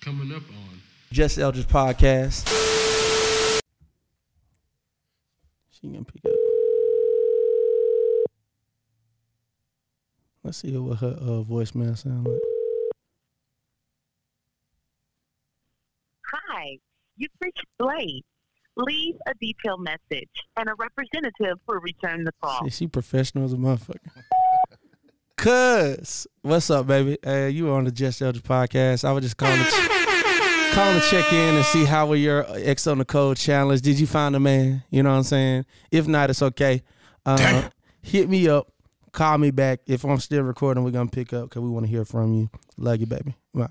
Coming up on Just Eldridge podcast. She gonna pick up. Let's see what her uh, voicemail sound like. Hi, you've reached Blade. Leave a detailed message, and a representative will return the call. See, she professional as a motherfucker. Cuz, what's up, baby? Hey, you were on the Just Eldridge podcast. I was just calling to, ch- calling to check in and see how were your X on the Code challenge. Did you find a man? You know what I'm saying? If not, it's okay. Uh, hit me up. Call me back. If I'm still recording, we're going to pick up because we want to hear from you. Love you, baby. Wow.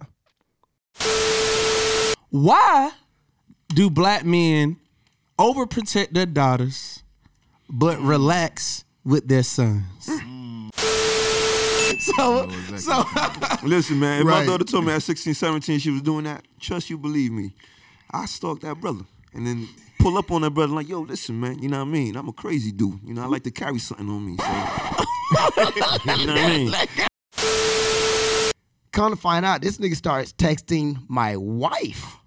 Why do black men overprotect their daughters but relax with their sons? So, so Listen, man, if Right. my daughter told me at 16, 17 she was doing that, trust you, believe me, I stalk that brother and then pull up on that brother like, yo, listen, man, you know what I mean? I'm a crazy dude. You know, I like to carry something on me. So. you know what I mean? Come to find out, this nigga starts texting my wife.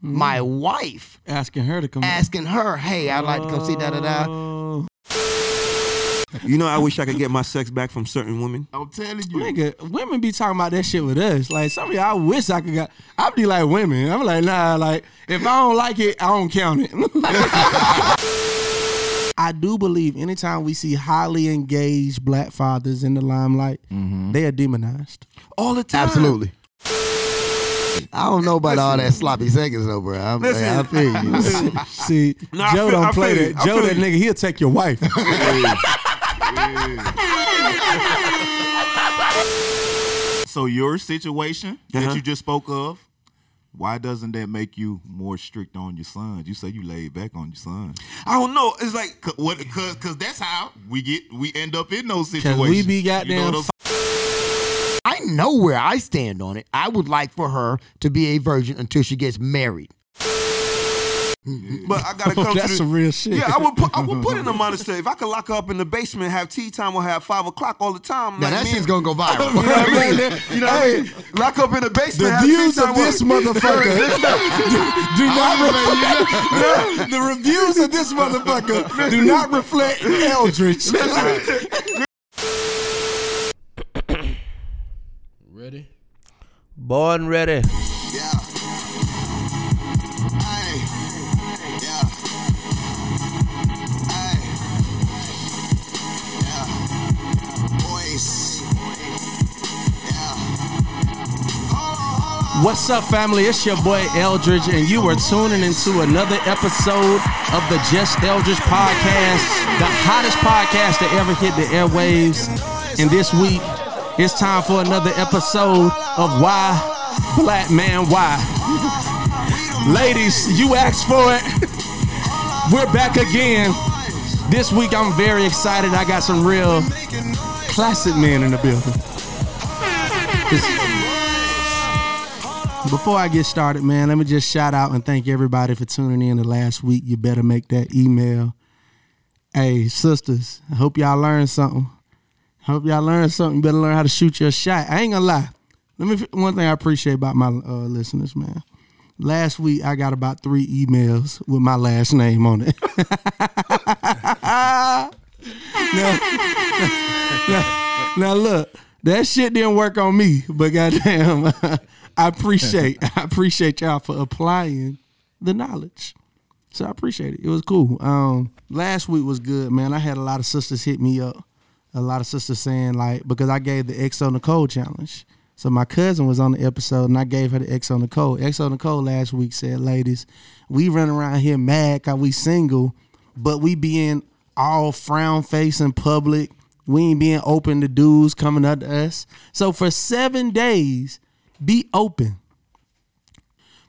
Hmm. My wife. asking her to come. Asking her, hey, I'd like to come see da da da. Oh. You know, I wish I could get my sex back from certain women. I'm telling you. nigga, women be talking about that shit with us. Like some of y'all wish I could got. I be like women. I'm like nah. Like if I don't like it, I don't count it. I do believe anytime we see highly engaged black fathers in the limelight, mm-hmm. they are demonized. All the time. Absolutely. I don't know about all that sloppy seconds though, bro. I'm, Listen. I feel you. See, Nah, Joe feel- don't play that. Joe, that nigga, he'll take your wife. So your situation Uh-huh. that you just spoke of, why doesn't that make you more strict on your sons? You say you laid back on your sons. I don't know. It's like, Cause, what, cause, cause that's how we get we end up in those situations. we be You know goddamn. I know where I stand on it. I would like for her to be a virgin until she gets married. Mm-hmm. but I gotta come to That's the, some real shit. Yeah, I would put I would put in a monastery. If I could lock her up in the basement, have tea time, or have five o'clock all the time. Now like that me shit's gonna go viral. You know what I mean? You know what I mean? Lock up in the basement. The have views tea time of this with- motherfucker do, do not reflect. the reviews of this motherfucker do not reflect Eldridge. ready. Born ready. Yeah. What's up, family? It's your boy Eldridge, and you are tuning into another episode of the Just Eldridge podcast, the hottest podcast to ever hit the airwaves. And this week, it's time for another episode of Why Black Man Why. Ladies, you asked for it. We're back again. This week, I'm very excited. I got some real classic men in the building. Before I get started, man, let me just shout out and thank everybody for tuning in the last week. You better make that email. Hey, sisters, I hope y'all learned something. I Hope y'all learned something. You better learn how to shoot your shot. I ain't gonna lie. Let me one thing I appreciate about my uh, listeners, man. Last week I got about three emails with my last name on it. now, now, now look, that shit didn't work on me, but goddamn, I appreciate I appreciate y'all for applying the knowledge. So I appreciate it. It was cool. Um, last week was good, man. I had a lot of sisters hit me up. A lot of sisters saying like because I gave the X on the challenge. So my cousin was on the episode and I gave her the X on the Code. X on the last week said, ladies, we run around here mad cause we single, but we being all frown face in public. We ain't being open to dudes coming up to us. So for seven days, be open.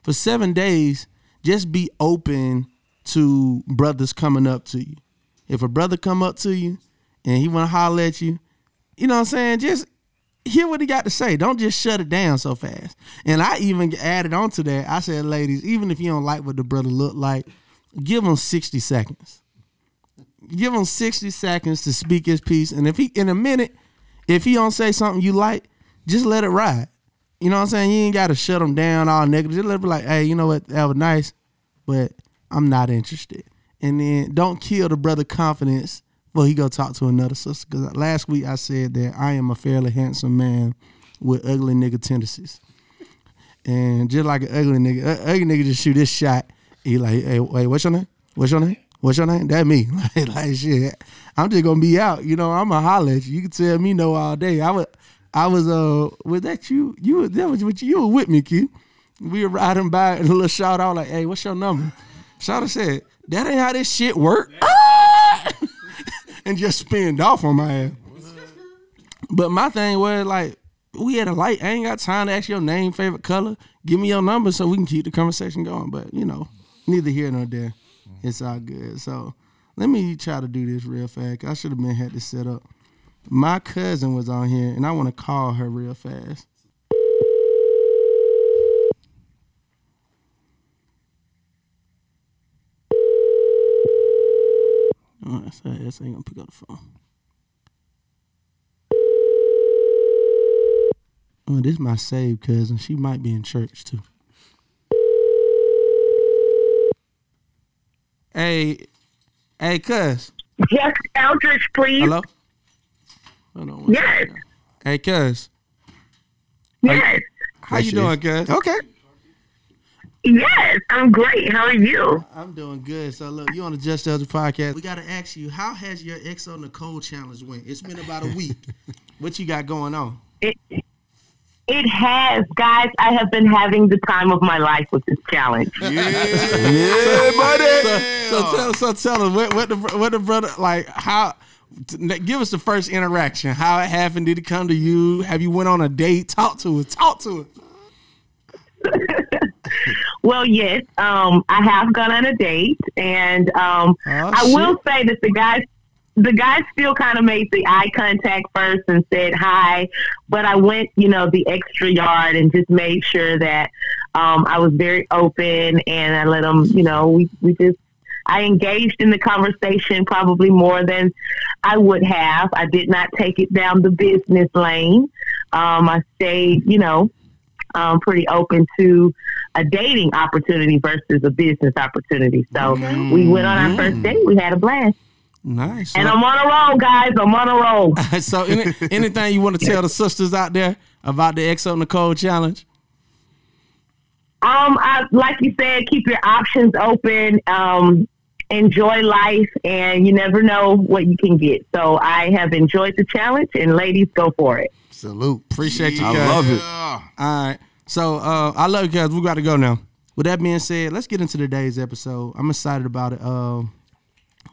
For seven days, just be open to brothers coming up to you. If a brother come up to you and he want to holler at you, you know what I'm saying? Just hear what he got to say. Don't just shut it down so fast. And I even added on to that. I said, ladies, even if you don't like what the brother look like, give him 60 seconds. Give him 60 seconds to speak his piece. And if he in a minute, if he don't say something you like, just let it ride. You know what I'm saying? You ain't got to shut them down all negative. Just let be like, hey, you know what? That was nice, but I'm not interested. And then don't kill the brother confidence. Well, he go talk to another sister. Because last week I said that I am a fairly handsome man with ugly nigga tendencies. And just like an ugly nigga, uh, ugly nigga just shoot this shot. He like, hey, wait, what's your name? What's your name? What's your name? That me. Like, like shit. I'm just gonna be out. You know, I'm a holler you. Can tell me no all day. I was, I was, uh, was that you? You that was with you. You were with me, Q. We were riding by and a little shout out like, hey, what's your number? Shouter said, that ain't how this shit work. and just spinned off on my ass. But my thing was like, we had a light. I ain't got time to ask your name, favorite color. Give me your number so we can keep the conversation going. But you know, neither here nor there. It's all good. So let me try to do this real fast. I should have been had this set up. My cousin was on here, and I want to call her real fast. Oh, that's, that's ain't gonna pick up the phone. Oh, this is my saved cousin. She might be in church too. Hey, hey, cuz. Yes, Eldridge, please. Hello. Hold on one Yes. second. Hey, cuz. Yes. How you doing, cuz? Okay. Yes, I'm great. How are you? I'm doing good. So look, you on the Just Elder podcast. We gotta ask you, how has your XO Nicole challenge went? It's been about a week. what you got going on? It it has, guys. I have been having the time of my life with this challenge. Yeah, buddy. So, so tell so tell us what what the what the brother like how t- give us the first interaction. How it happened? Did it come to you? Have you went on a date? Talk to us. Talk to us. Well, yes, um, I have gone on a date, and um, Oh, I will say that the guy, the guy still kind of made the eye contact first and said hi, but I went, you know, the extra yard and just made sure that um, I was very open, and I let him, you know, we we just. I engaged in the conversation probably more than I would have. I did not take it down the business lane. Um, I stayed, you know, um, pretty open to a dating opportunity versus a business opportunity. So we went on our first date. We had a blast. Nice. And I'm on a roll, guys. I'm on a roll. so any, anything you want to tell the sisters out there about the XO Nicole challenge? Um, I, like you said, keep your options open. Um, enjoy life, and you never know what you can get. So I have enjoyed the challenge, and ladies, go for it. Salute. Appreciate you, guys. I love it. All right. So uh, I love you guys. We got to go now. With that being said, let's get into today's episode. I'm excited about it. Um,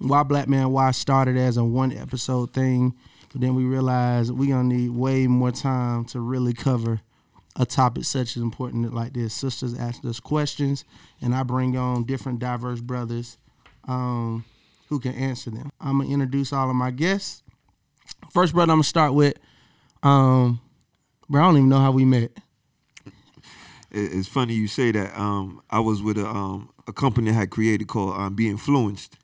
why Black Man Why started as a one episode thing, but then we realized we're gonna need way more time to really cover a topic such as important like this. Sisters ask us questions, and I bring on different diverse brothers um, who can answer them. I'm gonna introduce all of my guests. First brother I'm gonna start with, um, bro. I don't even know how we met. It's funny you say that. Um, I was with a um, a company I had created called um, Be Influenced,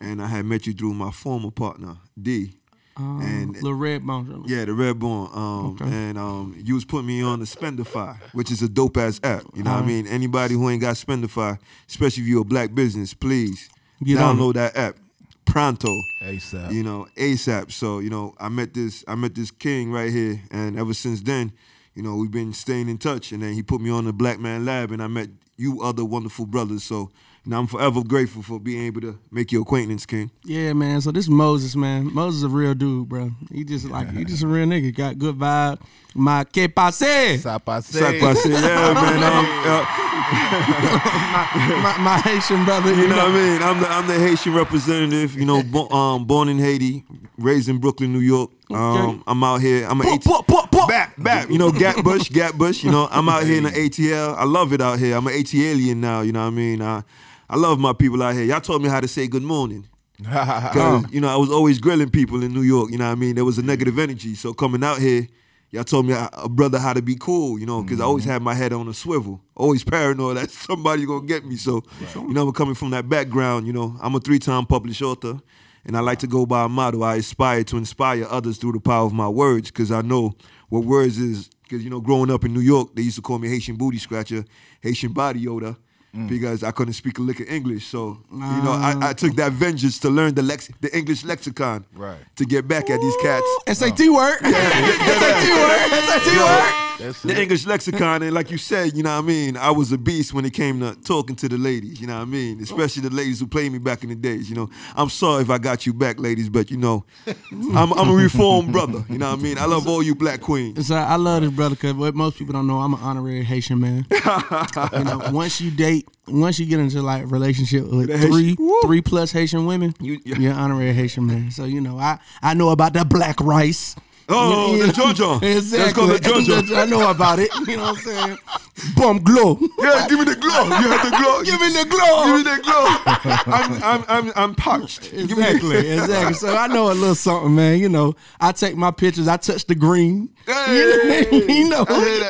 and I had met you through my former partner D. and Little red bone. yeah, the Red Bone. Um, and um, you was putting me on the Spendify, which is a dope ass app. You know what I mean? Anybody who ain't got Spendify, especially if you're a black business, please Get on download that app. Pronto. ASAP. You know, ASAP. So, you know, I met this I met this king right here and ever since then, you know, we've been staying in touch and then he put me on the Black Man Lab and I met you other wonderful brothers. So, you know, I'm forever grateful for being able to make your acquaintance, King. Yeah, man. So this is Moses, man. Moses is a real dude, bro. He just like he just a real nigga. Got good vibe. My que pase? Sapase. Sacrifice. Yeah, man. Um, uh, my, my, my Haitian brother. You know what I mean? I'm the I'm the Haitian representative. You know, bo- um, born in Haiti, raised in Brooklyn, New York. Um, I'm out here. I'm an AT- Pop, pop, pop. Bap, bap. You know, Gat Bush, Gat Bush. You know, I'm out here in the ATL. I love it out here. I'm an ATLian now. You know what I mean? I, I love my people out here. Y'all taught me how to say good morning. Cause you know I was always grilling people in New York. You know what I mean? There was a negative energy. So coming out here, y'all told me a brother how to be cool. You know, because I always mm-hmm. had my head on a swivel, always paranoid that somebody gonna get me. So you know, I'm coming from that background. You know, I'm a three-time published author, and I like to go by a motto: I aspire to inspire others through the power of my words, because I know what words is because you know, growing up in New York, they used to call me Haitian booty scratcher, Haitian body odor. Mm. Because I couldn't speak a lick of English, so you know I, I took ah. that vengeance to learn the lex the English lexicon, Right. To get back at these cats. SAT word. SAT word. SAT word. That's the it. English lexicon, and like you said, you know what I mean. I was a beast when it came to talking to the ladies. You know what I mean, especially the ladies who played me back in the days. You know, I'm sorry if I got you back, ladies, but you know, I'm, I'm a reformed brother. You know what I mean. I love all you black queens. So I love this brother because what most people don't know, I'm an honorary Haitian man. you know, once you date, once you get into like relationship with The three, Woo. three plus Haitian women, You- yeah. you're an honorary Haitian man. So you know, I I know about that black rice. Oh, You the know, Jojo. Exactly. Let's it Jojo. I know about it. You know what I'm saying? Bum glow. Yeah, give me the glow. You have the glow. Give me the glow. Give me the glow. I'm, I'm, I'm, I'm parched. Exactly, exactly. So I know a little something, man. You know, I take my pictures, I touch the green. Hey, you know.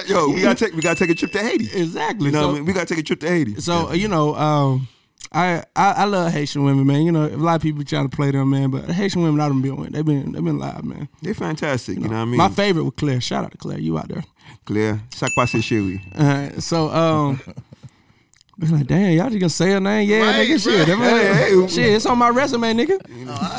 Yo, we gotta take, we gotta take a trip to Haiti. exactly. You know, so, what I mean? we gotta take a trip to Haiti. so uh, you know, um, I, I I love Haitian women, man. You know, a lot of people trying to play them, man, but Haitian women I done been with, they've been they've been live, man. They're fantastic. You know, what I mean? My favorite was Claire. Shout out to Claire, you out there. Claire, sac passe chérie. Uh, so um. Be like, damn, y'all just gonna say her name? Yeah, Right, nigga, shit. right. Hey, shit, it's on my resume, nigga.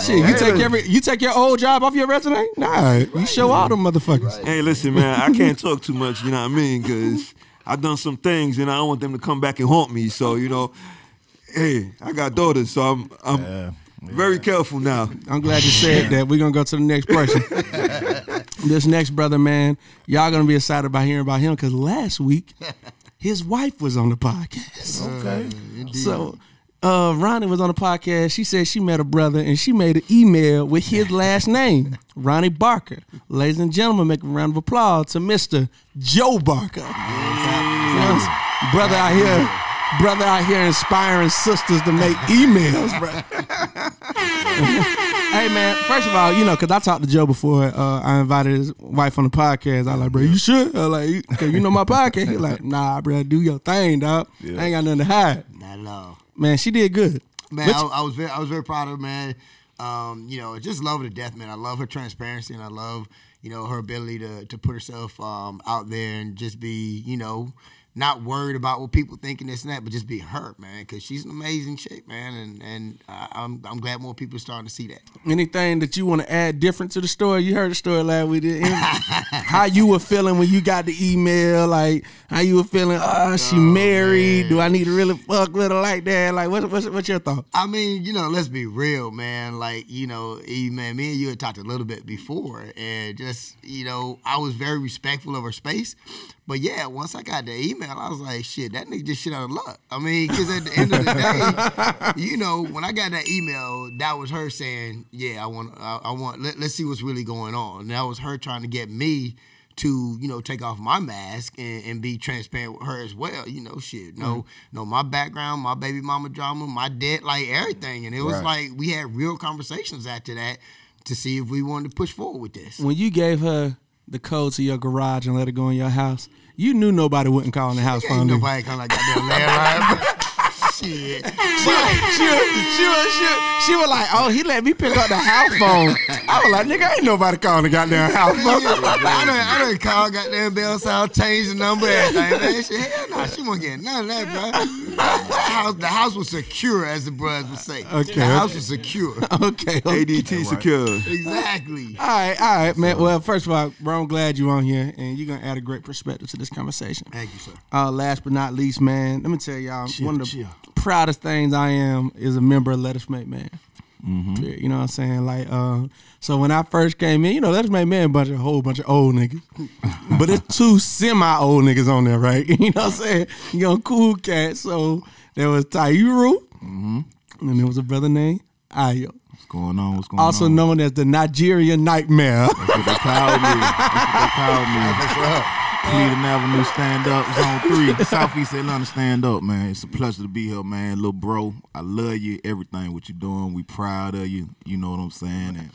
shit, you Hey, take listen. every, you take your old job off your resume? Nah, you show all them motherfuckers. Hey, listen, man, I can't talk too much. You know what I mean? Because I've done some things, and I don't want them to come back and haunt me. So you know, hey, I got daughters, so I'm I'm very careful now. I'm glad you said that. We're gonna go to the next person. this next brother, man, y'all gonna be excited about hearing about him because last week his wife was on the podcast. Okay. So uh, Ronnie was on the podcast. She said she met a brother and she made an email with his last name, Ronnie Barker. Ladies and gentlemen, make a round of applause to Mr. Joe Barker. Yes. Brother out here, brother out here inspiring sisters to make emails, bro. hey man, first of all, you know, cause I talked to Joe before uh, I invited his wife on the podcast. I like, bro, you should. I like, you- cause you know my podcast. He like, nah, bro, do your thing, dog. I ain't got nothing to hide. Not at all. Man, she did good. Man, I, I was very, I was very proud of her, man. Um, you know, just love her to death, man. I love her transparency, and I love, you know, her ability to to put herself um, out there and just be, you know, not worried about what people think and this and that, but just be her, man. Because she's an amazing chick, man, and and I, I'm I'm glad more people are starting to see that. anything that you want to add different to the story? You heard the story last week. How you were feeling when you got the email? Like how you were feeling? Ah, oh, she married. Do I need to really fuck with her like that? Like what, what's what's your thought? I mean, you know, let's be real, man. Like, you know, man, me and you had talked a little bit before, and just, you know, I was very respectful of her space. But yeah, once I got the email, I was like, shit, that nigga just shit out of luck. I mean, because at the end of the day, you know, when I got that email, that was her saying, yeah, I want, I, I want, let, let's see what's really going on. And that was her trying to get me to you know take off my mask and, and be transparent with her as well. You know, shit. No, mm. no, my background, my baby mama drama, my debt, like everything, and it was Right. like we had real conversations after that to see if we wanted to push forward with this. When you gave her the code to your garage and let it go in your house, you knew nobody wouldn't call in the house phone. nobody come like goddamn landline. Shit. She was, she, she, was, she, she was like, oh, he let me pick up the house phone. I was like, nigga, ain't nobody calling the goddamn house phone. I done, I done called goddamn Bell South, changed the number, everything, man. Shit, hell no, she won't get none of that, bro. The house, the house was secure, as the brothers would say. Okay, The house was secure. Okay. okay. ADT secure. exactly. All right, all right, man. Well, first of all, bro, I'm glad you're on here, and you're gonna add a great perspective to this conversation. Thank you, sir. Uh, last but not least, man, let me tell y'all, one of the chill. Proudest things I am is a member of Let Us Make Man. Period. You know what I'm saying? Like, uh, so when I first came in, you know, Let Us Make Man, a bunch of a whole bunch of old niggas, but it's two semi old niggas on there, right? You know what I'm saying? You know, cool cats. So there was Tyuru, and there was a brother named Ayo, What's going on? What's going also on? Also known as the Nigerian Nightmare. That's what they called me. That's what they called me. Cleveland Avenue stand up zone three. Southeast Atlanta stand up, man. It's a pleasure to be here, man. Little bro, I love you. Everything what you're doing, we proud of you. You know what I'm saying? And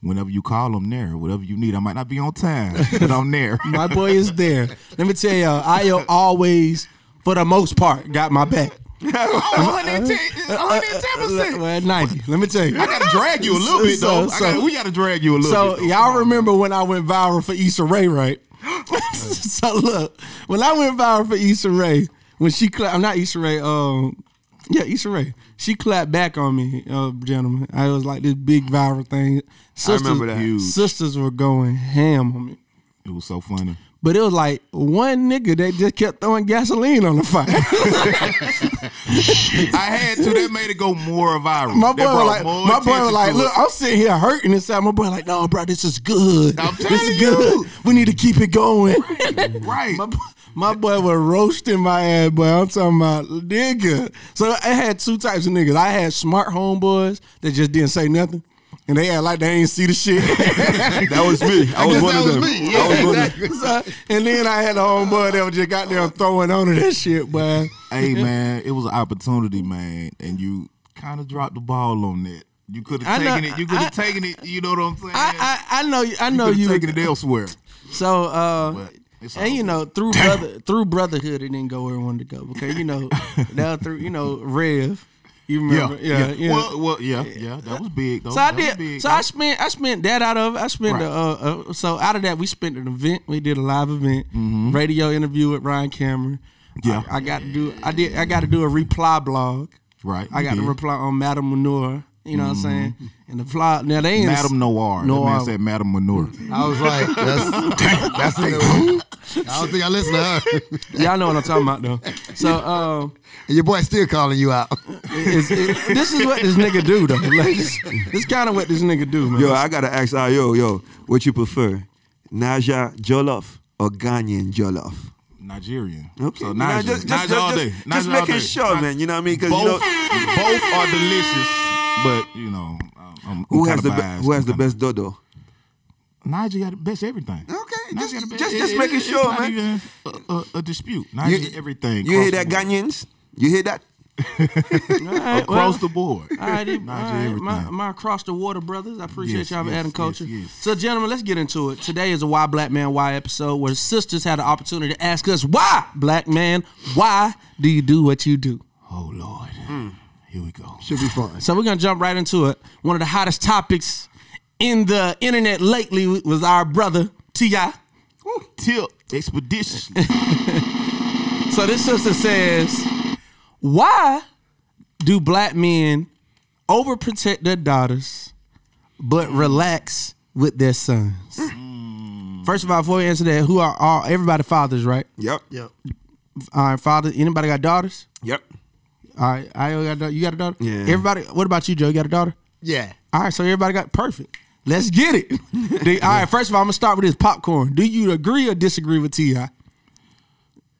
whenever you call, I'm there. Whatever you need, I might not be on time, but I'm there. My boy is there. Let me tell y'all, Ayo always, for the most part, got my back. 110 Well, at uh, uh, uh, 90. Let me tell you. I gotta drag you a little bit So- though. So- gotta, we gotta drag you a little So bit. though. y'all remember when I went viral for Issa Rae, right? so look, when I went viral for Issa Rae, when she clapped, I'm not Issa Rae, um, yeah, Issa Rae. She clapped back on me, uh, gentlemen. I was like this big viral thing. Sisters, remember that. Huge. Sisters were going ham on me. It was so funny. But it was like one nigga that just kept throwing gasoline on the fire. I had to. That made it go more viral. my boy was like, my boy was like, look. I'm sitting here hurting inside. My boy like, no, bro, this is good. I'm this is you. good. We need to keep it going. right. My, my boy was roasting my ass, boy. I'm talking about nigga. So I had two types of niggas. I had smart homeboys that just didn't say nothing. And they act like they ain't see the shit. That was me. I, was guess one that of was them. me. I Yeah, was exactly. So- and then I had a homeboy that was just got there throwing on to that shit, man. hey man, it was an opportunity, man, and you kind of dropped the ball on that. You could I have know- taken it. You could have taken it. You know what I'm saying? I, I, I know you. I know you you. taken it elsewhere. So, uh, But and you know, through brother, through brotherhood, it didn't go where it wanted to go. Okay, you know, now through you know Rev, you Yeah, remember? Yeah, yeah. Well, well, yeah, yeah. That was big. Though. so I That did. big, So though. I spent. I spent that out of. I spent. Right. the, uh, uh, so out of that, we spent an event. We did a live event, radio interview with Ryan Cameron. Mm-hmm. Yeah. I, I got to do. I did. I got to do a reply blog. right. I got to did. Mm-hmm. reply on Madam Manure. You know what I'm saying? And the fly. Now they ain't. MadameNoire. That Noir. man said Madam Manure. I was like, that's that's in the who? I don't think I listen to her. Y'all know what I'm talking about though. So. um And your boy still calling you out. It's, it, this is what this nigga do though. Like, this, this kind of what this nigga do, man. Yo, I gotta ask Ayo, yo, yo, what you prefer, Naija Jollof or Ghanaian Jollof? Nigerian. Okay, So you know, Naija, just, just, just, all just, day. just making sure, Ni- man. You know what I mean? Because Both, you know both are delicious, but you know, I'm, who I'm has the kinda be- biased. who has the I'm kinda- best dodo? Naija got the best everything. Okay, Naija just, best- just, it- just it- making it's sure, not man. even a, a, a dispute. Naija You- everything. You hear that, the board. Ghanaians? You hear that? All right, well, across the board. all right, all Naija my, everything. my across the water brothers. I appreciate Yes, y'all for yes, adding culture. yes, yes. So, gentlemen, let's get into it. Today is a Why Black Man Why episode where sisters had the opportunity to ask us why, black man, why do you do what you do? Oh Lord, Hmm. Here we go. Should be fun. So we're gonna jump right into it. One of the hottest topics in the internet lately was our brother Ti. Tip expeditiously. So this sister says, "Why do black men overprotect their daughters, but relax with their sons?" Mm. First of all, before we answer that, who are all everybody fathers, right? Yep. Yep. All right, father. Anybody got daughters? Yep. All right, I got a daughter. you got a daughter. Yeah. Everybody. What about you, Joe? You got a daughter? Yeah. All right, so everybody got perfect. Let's get it. The- all right, first of all, I'm gonna start with this popcorn. Do you agree or disagree with Ti?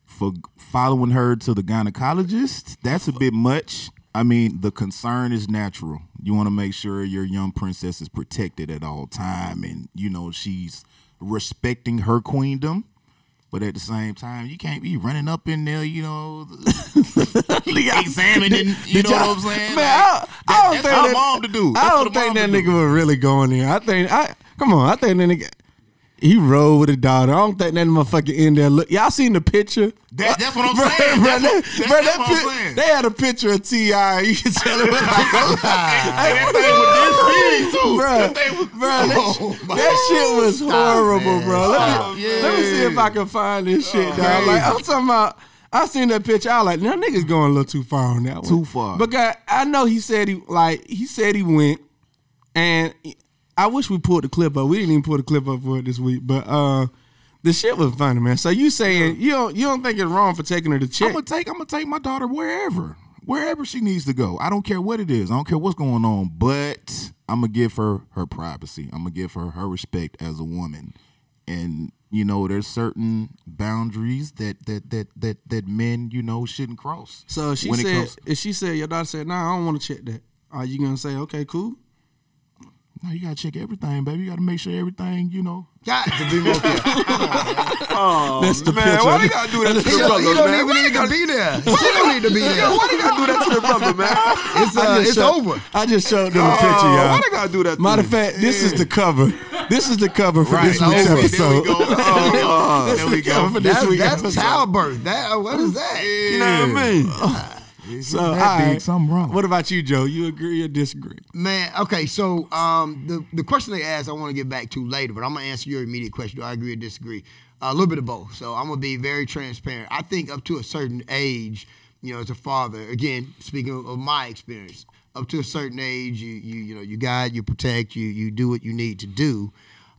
For following her to the gynecologist, that's a bit much. I mean, the concern is natural. You want to make sure your young princess is protected at all time, and you know she's respecting her queendom. But at the same time, you can't be running up in there, you know, examining. You know what I'm saying? Man, Like, I, I don't that's think that, mom to do. I That's for don't think that to do. nigga was really going there. I think I come on. I think that nigga he rode with a daughter. I don't think that motherfucker in there. Look, y'all seen the picture? That- that's what I'm Bruh, saying. bruh, That's that- what- bruh, that's that what I'm saying. They had a picture of Ti. You can tell it was like, that thing was this big too. Bruh, That was- bruh, that, Oh, that shit was horrible, bro. Let me, Oh, let me see if I can find this oh, shit, dog. Like I'm talking about. I seen that picture. I was like, now niggas going a little too far on that one. Too far. Because I know he said he like he said he went, and I wish we pulled the clip up. We didn't even pull the clip up for it this week, but uh, the shit was funny, man. So you saying you don't you don't think it's wrong for taking her to check? I'm gonna take I'm gonna take my daughter wherever. Wherever she needs to go. I don't care what it is. I don't care what's going on, but I'm gonna give her her privacy. I'm gonna give her her respect as a woman. And you know, there's certain boundaries that that that that that men, you know, shouldn't cross. So she said, comes- if she said, your daughter said, "Nah, I don't want to check that." Are you gonna say, "Okay, cool"? No, you gotta check everything, baby. You gotta make sure everything, you know. Got to be more careful. Oh, That's the man, picture. why they gotta do that to He the don't, brothers, don't man? even need to be there. She don't need to be there. Why they gotta do that to the brother, man? It's, uh, it's showed- over. I just showed them a picture, Oh, y'all. why they gotta do that? to Matter of fact, this is the cover. This is the cover for this week's over. episode. There we go. Oh, This There is we go. for this That's, week's that's episode. childbirth. That uh, what is that? you know what I mean? So, that all big, right. something wrong. What about you, Joe? You agree or disagree? Man, okay, so um, the the question they asked, I want to get back to later, but I'm gonna answer your immediate question. Do I agree or disagree? a little bit of both. So I'm gonna be very transparent. I think up to a certain age, you know, as a father, again, speaking of, of my experience, up to a certain age, you you you know, you guide, you protect, you you do what you need to do.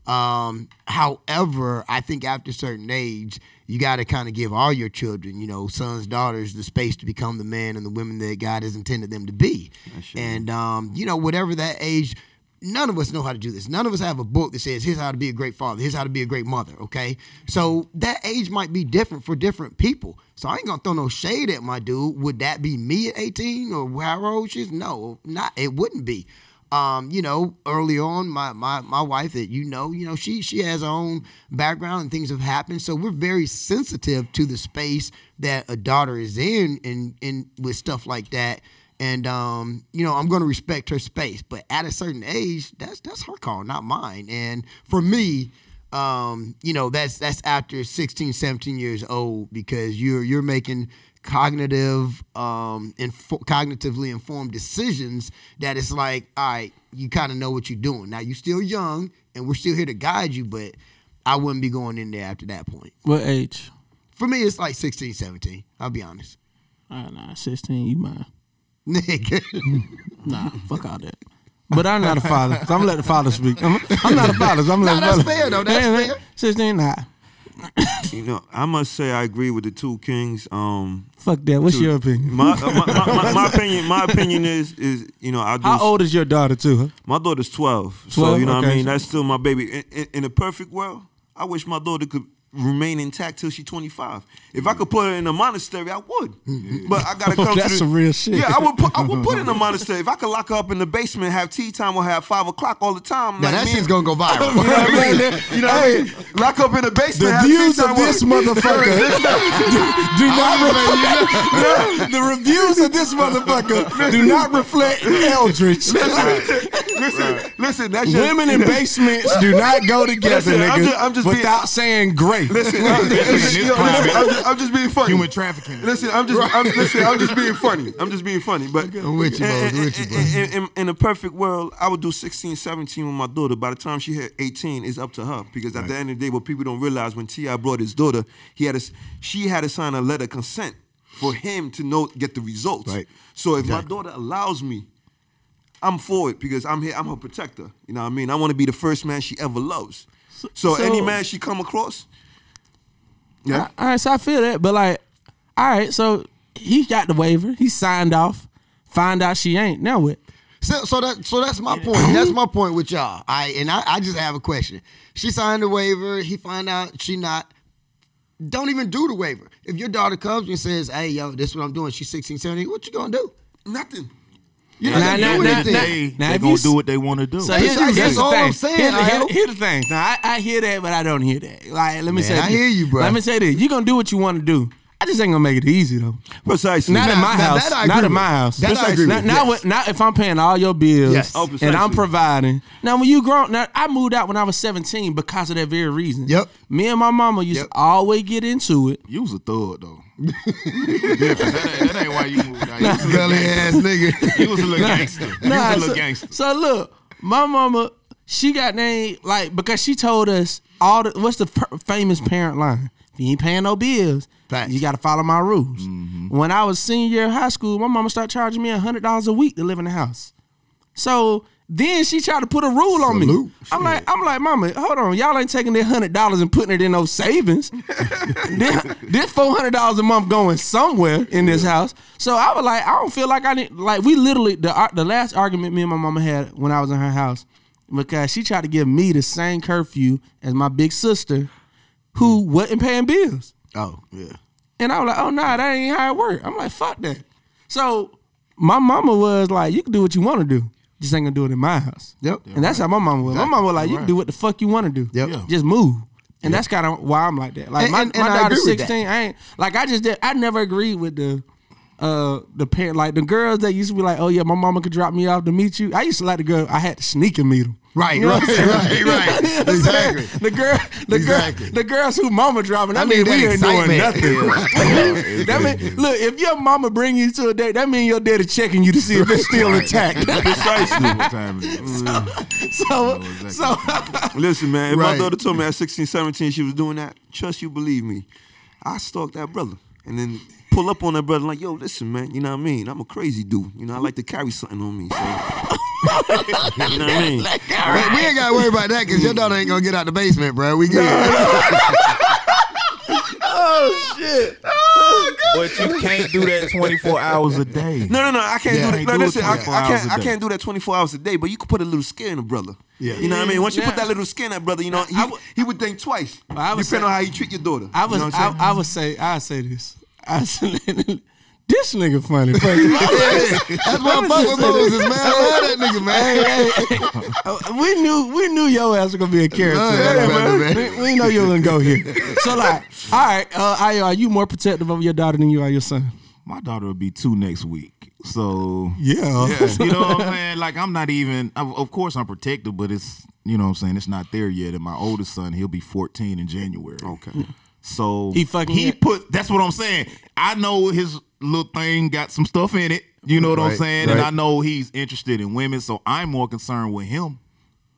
Um, however, I think after a certain age, you got to kind of give all your children, you know, sons, daughters, the space to become the man and the women that God has intended them to be. And um, you know, whatever that age, none of us know how to do this. None of us have a book that says, here's how to be a great father, here's how to be a great mother, okay? So that age might be different for different people. So I ain't gonna throw no shade at my dude. Would that be me at 18 or however old she is? No, not it wouldn't be. Um, you know, early on, my, my my wife that you know, you know, she she has her own background and things have happened. So we're very sensitive to the space that a daughter is in and and with stuff like that and um, you know, I'm going to respect her space. But at a certain age, that's that's her call, not mine. And for me, um, you know, that's that's after 16, 17 years old because you're you're making cognitive, um, info- cognitively informed decisions that it's like, all right, you kind of know what you're doing. Now you're still young, and we're still here to guide you, but I wouldn't be going in there after that point. What age? For me, it's like 16, 17. I'll be honest. Uh, nah, sixteen. You mine? Nigga. Nah, fuck all that. But I'm not a father. So I'm gonna let the father speak. I'm, I'm not a father. So I'm Nah, letting that's the father. fair, though. That's fair. Sixteen. Nah. You know, I must say I agree with the two kings. Um, Fuck that. What's your opinion? my, uh, my, my, my, opinion, my opinion is is you know I do. How old is your daughter too? Huh? My daughter's 12. So, 12? you know what Okay. I mean? That's still my baby. In, in, in a perfect world, I wish my daughter could remain intact till she's 25. If I could put her in a monastery, I would. But I gotta Oh, come to that's the, some real shit. Yeah, I would put I would put her in a monastery. If I could lock her up in the basement, have tea time or have five o'clock all the time. Now like that me shit's gonna go viral. You know what I mean? You know what I mean? Lock up in the basement. The have views tea time of this motherfucker do not reflect. the reviews of this motherfucker do not reflect Eldridge. Listen, listen, that's just, Women in basements do not go together, Listen, nigga, I'm just- I'm just being- without saying great. Listen, I'm, this yo, climate. listen, I'm, just, I'm just being funny. Human trafficking. Listen, I'm just, I'm, listen, I'm just being funny. I'm just being funny. But I'm with you, bro. I'm in, with you, bro. in, in, in a perfect world, I would do 16, 17 with my daughter. By the time she hit 18, it's up to her. Because at the end of the day, what people don't realize when Ti brought his daughter, he had to, she had to sign a letter of consent for him to know get the results. Right. So if Exactly. my daughter allows me, I'm for it because I'm here. I'm her protector. You know what I mean? I want to be the first man she ever loves. So, so- any man she come across, yeah. All right, so I feel that, but like, all right, so he got the waiver, he signed off, find out she ain't. Now what? So, so that so that's my point. That's my point with y'all. I and I, I just have a question. She signed the waiver. He find out she not. Don't even do the waiver. If your daughter comes and says, "Hey, yo, this is what I'm doing," she's 16, 17, what you gonna do? Nothing. You're not Nah, gonna do nah, anything. nah. They, Now, they if gonna do what they want to do. So That's- here's, that's here's the all thing. I'm saying, Here's, I here- hope. here's the thing. Now I, I hear that, but I don't hear that. Like, let me Man, say, I this. hear you, bro. Let me say this: You're gonna do what you want to do. I just ain't gonna make it easy though. Precisely. Not in my now house. that I Not in my house. That I agree Not, with, not, yes. when- not if I'm paying all your bills Yes. Oh, and I'm providing. Now when you grow, now I moved out when I was 17 because of that very reason. Yep. Me and my mama used Yep. to always get into it. You was a thug though. That, ain't, that ain't why you moved out. You was a little Belly gangster. ass nigga. You was a little gangster. You was a little so, gangster. so look, my mama, she got named like because she told us all the what's the per- famous parent line? If you ain't paying no bills, Facts. you got to follow my rules. Mm-hmm. When I was senior year of high school, my mama started charging me hundred dollars a week to live in the house. So then she tried to put a rule on me. I'm like, I'm like, mama, hold on, y'all ain't taking that hundred dollars and putting it in those savings. this, this four hundred dollars a month going somewhere in this house. So I was like, I don't feel like I need like we literally the the last argument me and my mama had when I was in her house because she tried to give me the same curfew as my big sister, who wasn't paying bills. Oh yeah. And I was like, oh nah, that ain't how it work. I'm like, fuck that. So my mama was like, you can do what you want to do. Just ain't gonna do it in my house. Yep. And that's how my mama was. My mama was like, you can do what the fuck you want to do. Yep. Yeah. Just move. And that's kind of why I'm like that. Like And- my, and- and my daughter's agree with that. 16. I ain't like I just did. I never agreed with the uh the parent like the girls that used to be like, oh yeah, my mama could drop me off to meet you. I used to like the girl. I had to sneak and meet them. Right, You know right, what I'm saying? right, You know right. what I'm saying? Exactly. The girl, the Exactly. girl, the girls who mama dropping. That I mean need we ain't doing excitement. nothing. that mean look if your mama bring you to a date, that mean your daddy checking you to see if it's still intact. Precisely. What time is it? so exactly. so Listen, man, if my daughter told me at 16, 17 she was doing that, trust you, believe me, I stalked that brother. And then pull up on that brother like, yo, listen, man, you know what I mean? I'm a crazy dude. You know, I like to carry something on me. So. you know what I mean? But we ain't got to worry about that because your daughter ain't going to get out the basement, bro. We good. Oh, shit. Oh, but you can't do that 24 hours a day. No, no, no. I can't Yeah. do that. No, do listen, I, 24 I hours can't. a I day. can't do that 24 hours a day. But you can put a little scare in a brother. Yeah. You know what I mean? Once you put that little skin in that brother, you know he, I would- he would think twice. I would Depending say- on how you treat your daughter. I was You know I'm I. I would say I say this. I said this nigga funny. first. That's why I fuck with Moses, man. I love that nigga, man. Hey, hey, we knew we knew your ass was gonna be a character. Love that man. We, we know you were gonna go here. So like, all right, uh, Ayo, are you more protective of your daughter than you are your son? My daughter will be two next week. So Yeah. you know what I'm saying? Like I'm not even of, of course I'm protective, but it's you know what I'm saying, it's not there yet. And my oldest son, he'll be 14 in January. okay. So He fucking he hit- put that's what I'm saying. I know his little thing got some stuff in it. You know what I'm Right, saying? And. I know he's interested in women, so I'm more concerned with him.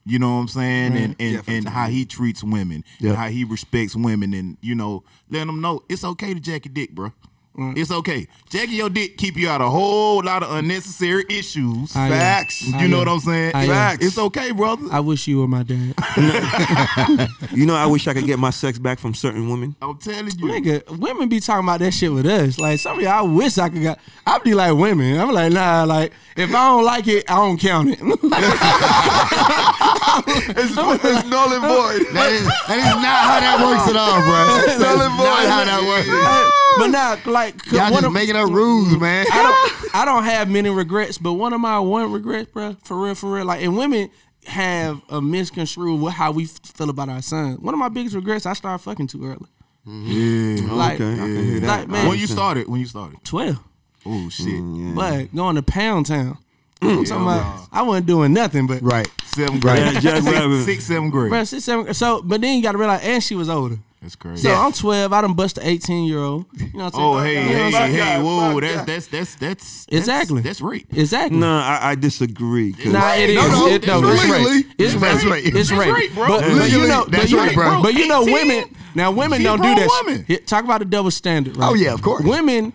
You know what I'm saying? And and, and how he treats women, Yeah. and how he respects women, and you know, letting them know it's okay to jack your dick, bro. It's okay. Jacking your dick keep you out a whole lot of unnecessary issues. I, Facts. you I, know uh, what I'm saying? I, Facts. It's okay, brother. I wish you were my dad. You know, I wish I could get my sex back from certain women. I'm telling you. Nigga, women be talking about that shit with us. Like some of y'all wish I could got I be like women. I'm like, nah, like if I don't like it, I don't count it. It's, it's null and void. That is, that is not how that works at all, bro. That's Null and void. how that works. But now, like, Y'all one just of- making up rules, man. I don't I don't have many regrets, but one of my one regrets, bro, for real, for real, like, and women have a misconstrued with how we feel about our sons. One of my biggest regrets, I started fucking too early. Mm-hmm. yeah. Like, okay, I can hear that. like, man, When you started, when you started. twelve. Oh shit. Mm, but going to Pound Town. Mm, I'm talking about, I wasn't doing nothing, but Right. Seventh Right. grade. Yeah, Jack Rabbit. six, six, seventh grade. bro, six, seven, so, but then you got to realize, and she was older. That's crazy. So I'm 12. I done bust an 18 year old. You know what I'm oh, saying? Oh hey, You know hey, what I'm saying? whoa, that's that's that's that's Exactly. That's, that's rape. Exactly. No, I, I disagree. 'cause- Nah, it is. No, no, It- no, it's legally. rape. It's That's rape. rape. It's That's rape, rape, bro. But, but Legally, you know, that's but you, right, bro. But you know, 18? women. Now, women She a don't do grown that. woman. Here, talk about the double standard, right? Oh, yeah, of course. Women,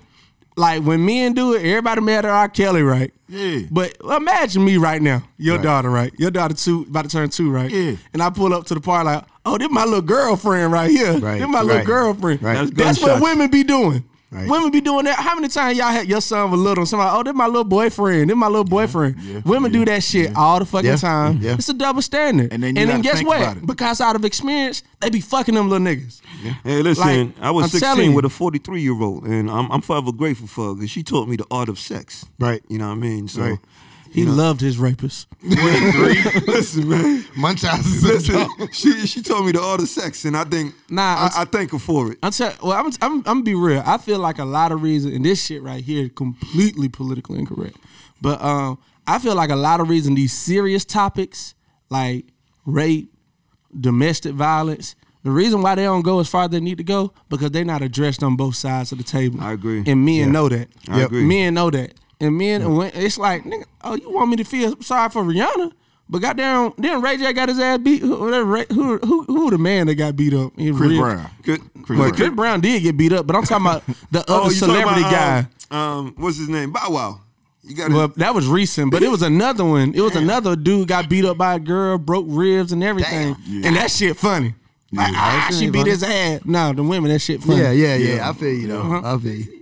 like when men do it, everybody mad at R. Kelly, right? Yeah. But imagine me right now, your Right. daughter, right? Your daughter two, about to turn two, right? Yeah. And I pull up to the park like, oh, this my little girlfriend right here. Right, This my little girlfriend. right. That's That's what women be doing. Right. Women be doing that. How many times y'all had your son was little? Somebody, oh, this my little boyfriend. This my little boyfriend. yeah, Women yeah, do that shit all the fucking Yeah, time. yeah. It's a double standard. And then you gotta guess what? Because out of experience, they be fucking them little niggas. Hey, listen, Like, I was I'm 16 with a 43 year old, and I'm, I'm forever grateful for her because she taught me the art of sex. Right. You know what I mean? So, Right. He loved his rapists. listen, man. Munchausen's Listen, she she told me the art of sex, and I think Nah, I, I thank her for it. I'm tell, well, I'm, I'm, I'm gonna be real. I feel like a lot of reason, and this shit right here completely politically incorrect. But um, I feel like a lot of reason these serious topics like rape, domestic violence, the reason why they don't go as far as they need to go because they're not addressed on both sides of the table. I agree. and men know that. I agree. Men know that, and men, when, it's like, nigga, oh, you want me to feel sorry for Rihanna? But goddamn, then Ray J got his ass beat. Who, who, who, who the man that got beat up? He Chris real- Brown. Good. Chris Brown. Chris Brown did get beat up, but I'm talking about the Oh, other you talking celebrity about, guy. Um, um, what's his name? Bow Wow. You got Well, that was recent, but it was another one. It was another dude got beat up by a girl, broke ribs and everything, and that shit funny. Like, ah, she beat his ass. No, the women, that shit funny. Yeah, yeah, yeah. I feel you though. I feel you.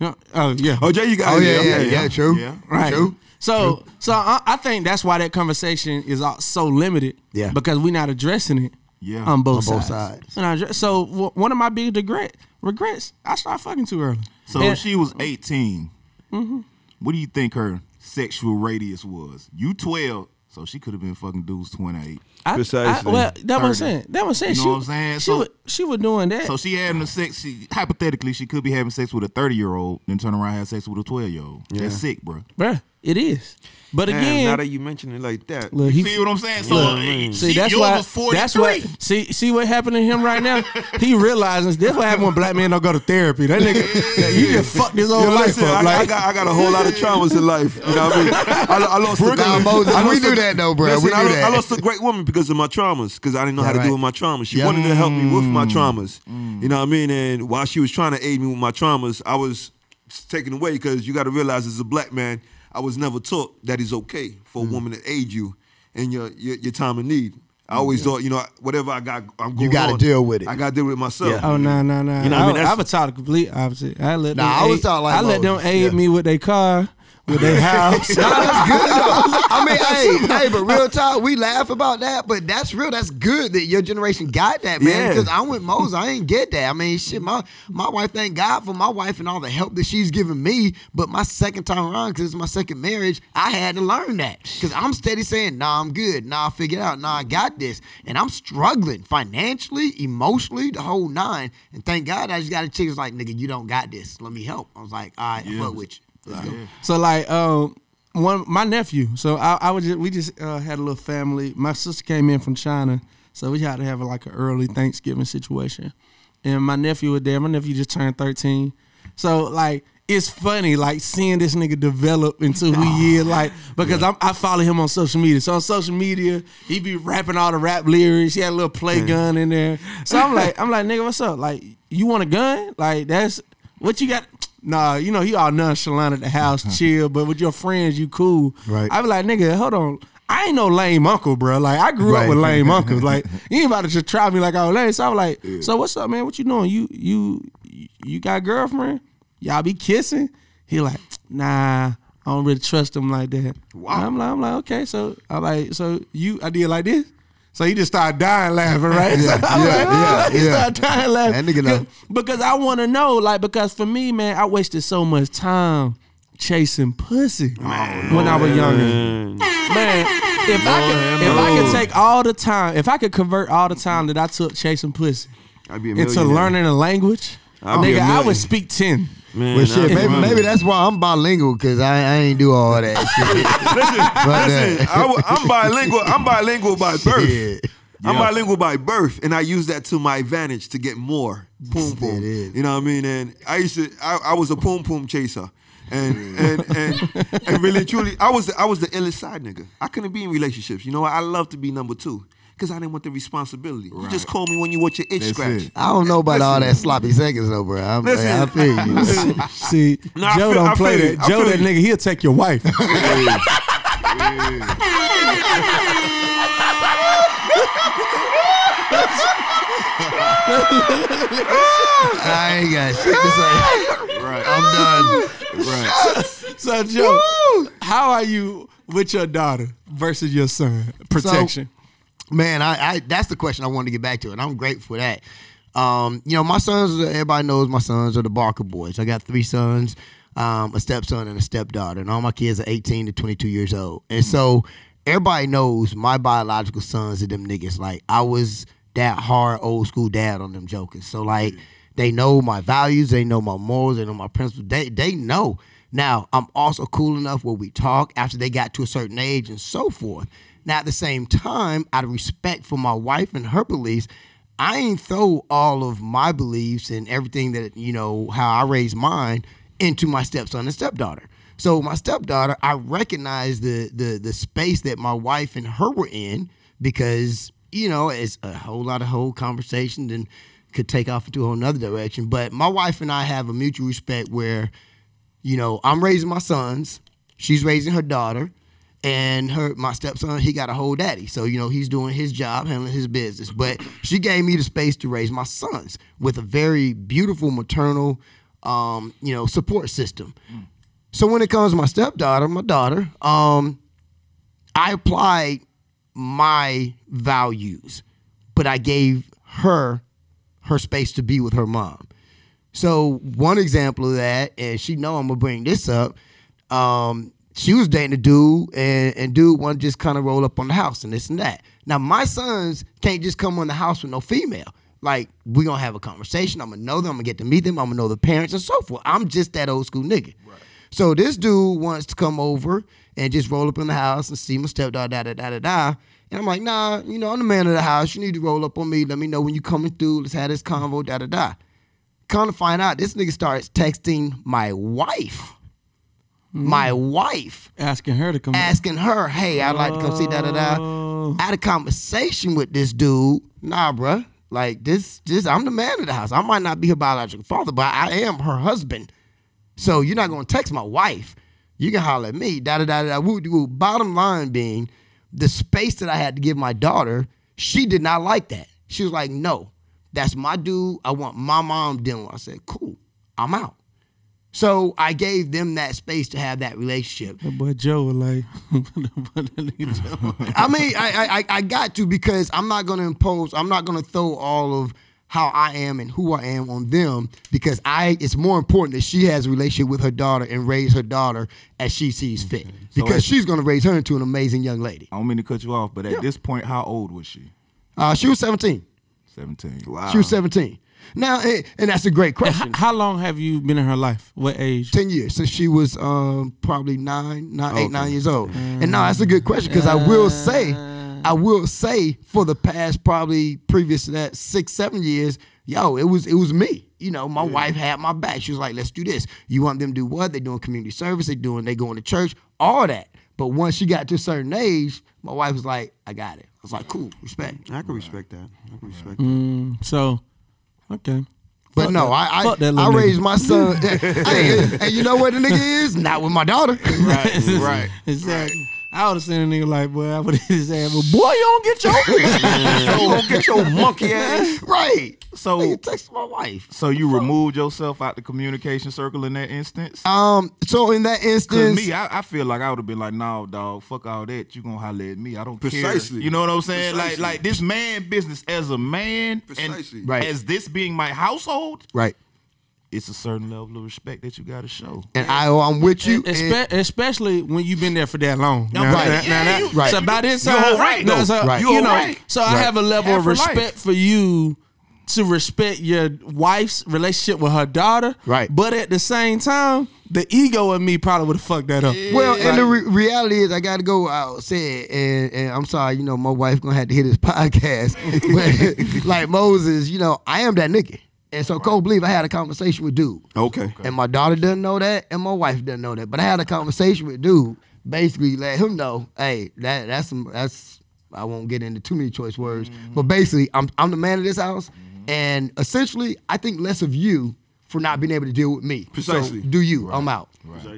Yeah. Oh yeah. Oh, Jay, you got Oh it. yeah, yeah, okay, yeah. True. Yeah. Right. True. So, so I, I think that's why that conversation is all- so limited. Yeah. Because we're not addressing it. Yeah. On both On both sides. sides. Address- so w- one of my big regret regrets, I started fucking too early. So And- she was 18. Mm-hmm. What do you think her sexual radius was? You 12, so she could have been fucking dudes 28. I, Precisely. I, well, that was saying. That was saying. You know she, what I'm saying? She So- was, she was doing that. So she having the sex. She, hypothetically, she could be having sex with a thirty year old, then turn around and have sex with a twelve year old. Yeah. That's sick, bro. Bruh, it is. But Damn, again, now that you mention it like that, look, he, See what I'm saying? So Look, see, that's yours why. was 43. That's what. See, see what happened to him right now. he realizes this what happened when black men don't go to therapy. That nigga, that you just fucked his whole Yo, life listen, up. I, like, I got I got a whole lot of traumas in life. You know what I mean? I, I lost a, Nah, Moses, I we do that though, bro. Listen, We do I, lo- that. I lost a great woman because of my traumas, because I didn't know Yeah, how to right. deal with my traumas. She Yeah. wanted to help me with my Mm. traumas. You know what I mean? And while she was trying to aid me with my traumas, I was taken away because you got to realize as a black man, I was never taught that it's okay for Mm. a woman to aid you in your your, your time of need. I always thought, you know, whatever I got, I'm going You gotta deal with it. I got to deal with it myself. Yeah. oh no no no. You know what I mean? I, That's- was taught the complete opposite. I let Nah, them I was aid- taught like I let them aid yeah. me with their car, with their house. Nah, that's good though. I mean, hey, hey, but real talk, we laugh about that, but that's real. That's good that your generation got that, man. Yeah. Because I went Moses, I ain't get that. I mean, shit, my my wife, thank God for my wife and all the help that she's given me. But my second time around, because it's my second marriage, I had to learn that. Because I'm steady saying, nah, I'm good. Nah, I figured out. Nah, I got this. And I'm struggling financially, emotionally, the whole nine. And thank God I just got a chick who's like, nigga, you don't got this. Let me help. I was like, all right, I fuck with you. So like um one my nephew. So I, I was just, we just uh, had a little family. My sister came in from China, so we had to have like an early Thanksgiving situation. And my nephew was there. My nephew just turned thirteen. So like it's funny like seeing this nigga develop into who he is. Like because I'm, I follow him on social media. So on social media he be rapping all the rap lyrics. He had a little play gun in there. So I'm like I'm like nigga what's up? Like you want a gun? Like that's what you got? Nah, you know, he all nonchalant at the house, uh-huh. chill, but with your friends, you cool. Right. I be like, nigga, hold on. I ain't no lame uncle, bro. Like, I grew Right. up with lame uncles. Like, you ain't about to just try me like I was lame. So I was like, so what's up, man? What you doing? You you you got a girlfriend? Y'all be kissing? He like, nah, I don't really trust him like that. Wow. I'm like, I'm like, okay, so I'm like, so you I did like this? So he just started dying laughing, right? Yeah, So I'm yeah, like, yeah, he yeah. started dying laughing. That nigga know. Because I want to know, like, because for me, man, I wasted so much time chasing pussy oh, when I was younger. Man. Man, if I could, if I could take all the time, if I could convert all the time that I took chasing pussy I'd be a into learning a language, I'd nigga, I million. would speak ten. Man, Well, shit, maybe, maybe that's why I'm bilingual because I, I ain't do all that shit. But, Listen, uh, I, w- I'm bilingual. I'm bilingual by birth. Shit. I'm Yeah. bilingual by birth, and I use that to my advantage to get more poom It poom. You know what I mean? And I used to. I, I was a poom poom chaser, and and and and really truly, I was the, I was the illest side nigga. I couldn't be in relationships. You know? I love to be number two. Cause I didn't want the responsibility. You just call me when you want your itch That's scratched. it. I don't know about all that sloppy seconds though, bro. I'm, Listen. I feel you. See, Nah, Joe feel- don't I play that. I Joe, that nigga, he'll take your wife. I ain't got shit to say. Right. I'm done. Right. so, Joe, how are you with your daughter versus your son? Protection. Man, I, I that's the question I wanted to get back to, and I'm grateful for that. Um, you know, my sons, everybody knows my sons are the Barker boys. I got three sons, um, a stepson and a stepdaughter, and all my kids are 18 to 22 years old. And so everybody knows my biological sons are them niggas. Like I was that hard old school dad on them jokers. So like they know my values, they know my morals, they know my principles. They they know. Now I'm also cool enough where we talk after they got to a certain age and so forth. Now, at the same time, out of respect for my wife and her beliefs, I ain't throw all of my beliefs and everything that, you know, how I raised mine into my stepson and stepdaughter. So my stepdaughter, I recognize the the the space that my wife and her were in because, you know, it's a whole lot of whole conversation and could take off into a whole nother direction. But my wife and I have a mutual respect where you know, I'm raising my sons, she's raising her daughter, and her my stepson, he got a whole daddy. So, you know, he's doing his job, handling his business. But she gave me the space to raise my sons with a very beautiful maternal um, you know, support system. So when it comes to my stepdaughter, my daughter, um, I applied my values, but I gave her her space to be with her mom. So one example of that, and she know I'm gonna bring this up. Um, she was dating a dude, and, and dude wanted to just kind of roll up on the house and this and that. Now my sons can't just come on the house with no female. Like we gonna have a conversation. I'm gonna know them. I'm gonna get to meet them. I'm gonna know the parents and so forth. I'm just that old school nigga. So this dude wants to come over and just roll up in the house and see my stepdaughter, da da da da da. And I'm like, nah, you know, I'm the man of the house. You need to roll up on me. Let me know when you coming through. Let's have this convo, da da da. Come to find out, this nigga starts texting my wife. My mm-hmm. wife Asking her to come. asking her, "Hey, I'd like to come see da da da." Oh. I had a conversation with this dude. Nah, bruh. Like this, this. I'm the man of the house. I might not be her biological father, but I am her husband. So you're not gonna text my wife. You can holler at me. Da da da da. Woo woo. Bottom line being, the space that I had to give my daughter, she did not like that. She was like, "No, that's my dude. I want my mom dealing with." I said, "Cool, I'm out." So I gave them that space to have that relationship. That boy Joe was like, what the nigga Joe? I mean, I, I I got to because I'm not gonna impose. I'm not gonna throw all of how I am and who I am on them because I. It's more important that she has a relationship with her daughter and raise her daughter as she sees fit because as- she's gonna raise her into an amazing young lady. I don't mean to cut you off, but at this point, how old was she? Uh, she was 17. 17. Wow. She was 17. Now, eh, and that's a great question. How long have you been in her life? What age? 10 years since she was um, probably nine, nine, eight, Okay. nine years old. And now that's a good question because I will say, I will say for the past probably previous to that six, seven years, yo, it was it was me. You know, my wife had my back. She was like, let's do this. You want them to do what? They doing community service, they doing they going to church, all that. But once she got to a certain age, my wife was like, I got it. I was like, cool, respect. I can respect that. I can respect that. Mm, so, okay. But Fuck no, that- I I, I nigga. raised my son. hey, and you know what the nigga is? Not with my daughter. Right, right. Exactly. I would have seen a nigga like, boy, I would have his ass, but boy, you don't get your. you don't get your monkey ass. right. So- Nigga text my wife. So you removed yourself out the communication circle in that instance? Um. So in that instance, me, I, I feel like I would have been like, "No, dog, fuck all that. You gonna holler at me? I don't Precisely. care." You know what I'm saying? Precisely. Like, like this man business as a man, Precisely. and Right. as this being my household, right. It's a certain level of respect that you got to show. And I, I'm with you. and- Espe- especially when you've been there for that long. Now, right. now- Yeah, now you- right. So by this You time, right, no, so, Right. you You whole know, right. so I Right. have a level Half of for life. respect for you to respect your wife's relationship with her daughter. Right. But at the same time, the ego in me probably would have fucked that up. well, and the re- reality is, I got to go out say it, and, and I'm sorry, you know, my wife gonna have to hit this podcast. but like Moses, you know, I am that nigga, and so Cole believe I had a conversation with dude. Okay. And my daughter doesn't know that, and my wife doesn't know that. But I had a conversation with dude, basically let him know, hey, that that's some that's I won't get into too many choice words, but basically I'm I'm the man of this house, mm-hmm. and essentially I think less of you for not being able to deal with me. Precisely. So do you? I'm out.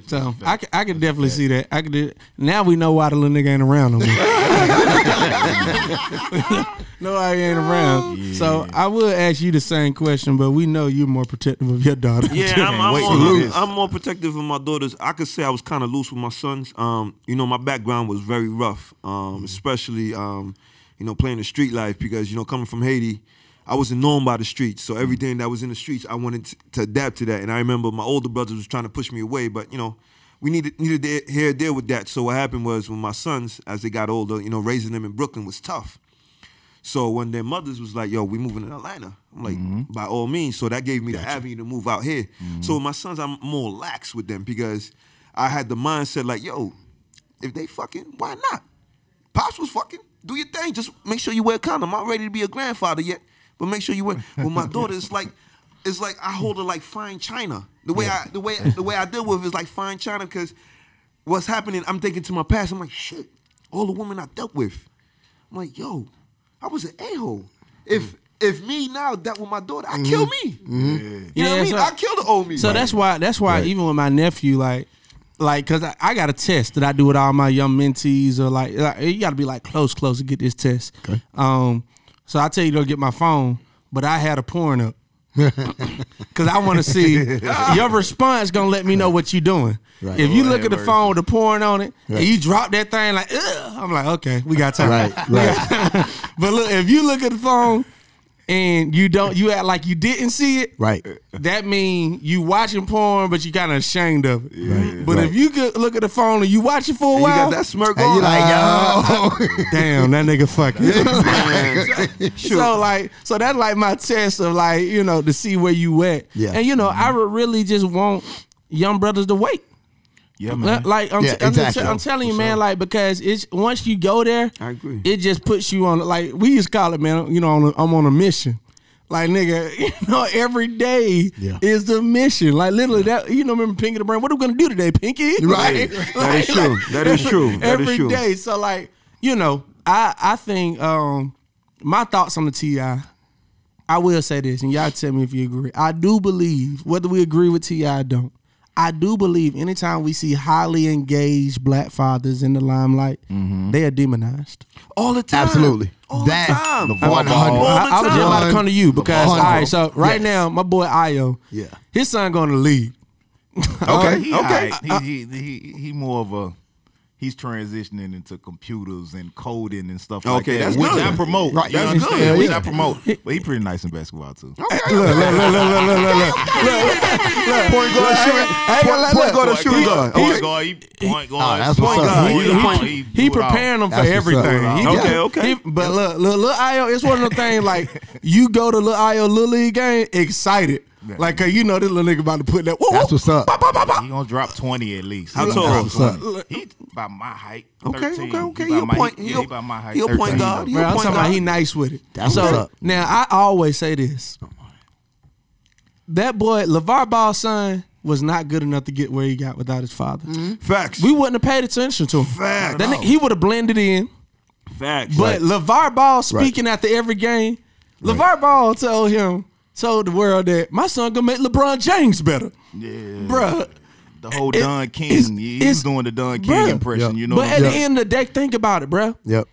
So I can, I can definitely see that. I could. do- Now we know why the little nigga ain't around no more. no, I ain't around. So I will ask you the same question, but we know you're more protective of your daughter. Yeah, I'm, I'm, Wait more, I'm. I'm more protective of my daughters. I could say I was kind of loose with my sons. Um, you know, my background was very rough, um, especially um, you know playing the street life because you know coming from Haiti, I wasn't known by the streets. So everything that was in the streets, I wanted to, to adapt to that. And I remember my older brothers was trying to push me away, but you know. We needed needed to here deal with that. So what happened was when my sons, as they got older, you know, raising them in Brooklyn was tough. So when their mothers was like, "Yo, we moving to Atlanta," I'm like, mm-hmm. "By all means." So that gave me the avenue to move out here. Mm-hmm. So with my sons, I'm more lax with them because I had the mindset like, "Yo, if they fucking, why not?" Pops was fucking. Do your thing. Just make sure you wear a condom. I'm not ready to be a grandfather yet, but make sure you wear. With my daughter, it's like, it's like I hold her like fine china. The way I, the way, the way I deal with it is like fine china because what's happening? I'm thinking to my past. I'm like, shit. All the women I dealt with. I'm like, yo, I was an a hole. If mm. if me now dealt with my daughter, I mm-hmm. kill me. Mm-hmm. You know what I mean? so- I kill the old me. So that's why. That's why even with my nephew, like, like, cause I, I got a test that I do with all my young mentees, or like, like you got to be like close, close to get this test. Okay. Um. So I tell you to go get my phone, but I had a porn up. Cause I want to see your response. Gonna let me know what you doing. Right. If you look at the phone with the porn on it, Right. and you drop that thing like, Ugh, I'm like, okay, we got time. Right, right. but look, if you look at the phone and you don't you act like you didn't see it, Right. that mean you watching porn, but you kind of ashamed of it. Right. But if you could look at the phone and you watch it for a And you while, got that smirk on. you like, yo. Uh, damn, that nigga fucking. Man, sure. So like, so that's like my test of like, you know, to see where you at. Yeah. And you know, I would really just want young brothers to wait. Yeah, man. Like I'm, Yeah, t- I'm, just- exactly. I'm telling you, man, like because it's once you go there, I agree. It just puts you on like we used to call it, man. You know, on a, I'm on a mission. Like nigga, you know, every day Yeah. is the mission. Like literally, that you know, remember Pinky the Brain? What are we gonna do today, Pinky? Right. Like- That is true. That is true. That is every true. day. So like, you know, I I think um my thoughts on the Ti. I will say this, and y'all tell me if you agree. I do believe, whether we agree with T.I. or don't, I do believe anytime we see highly engaged black fathers in the limelight, mm-hmm. they are demonized. All the time. Absolutely. All That- the time. LeVar Ball. All I, the I was just about to come to you because all LeVar right. Ball. So right Yes. now, my boy Io, Yeah. his son going to lead. Okay. he, Okay. alright. He, he, he, he more of a he's transitioning into computers and coding and stuff like that. Okay, that. that's which good. I promote. Right, You that's understand? good. Which. I promote. But he pretty nice in basketball too. Look, look, look, look, look, look, look, look. Point guard, shooting. I ain't gonna let- Point guard, guard. Point guard, he point guard. Oh, that's point guard. He- He, he- he, He do it all. preparing them for That's everything. He Okay, okay. he- but look, look, look, Io, it's one of the things like you go to little Io little league game excited, like 'cause you know this little nigga about to put that. Woo, That's woo, what's up. ba, ba, ba, ba. He gonna drop twenty at least. How He tall? gonna That's drop what's 20. He about my height. Okay, 13. okay, okay. He He a about my, point- he, he yeah, a- he about my height. he a point 13. guard. He Bro, a I'm point talking about guard. he nice with it. That's so what's up. now I always say this. That boy, LeVar Ball's son, was not good enough to get where he got without his father. Mm-hmm. Facts. We wouldn't have paid attention to him. Facts. That nigga- he would have blended in. Facts. But LeVar Ball speaking after every game, LeVar Ball told him, told the world that my son gonna make LeBron James better. Yeah. Bruh. The whole It- Don it's- King. He it's- was doing the Don King Bruh. impression. Yeah. You know But what at I'm the end of the day, think about it, bruh. Yep.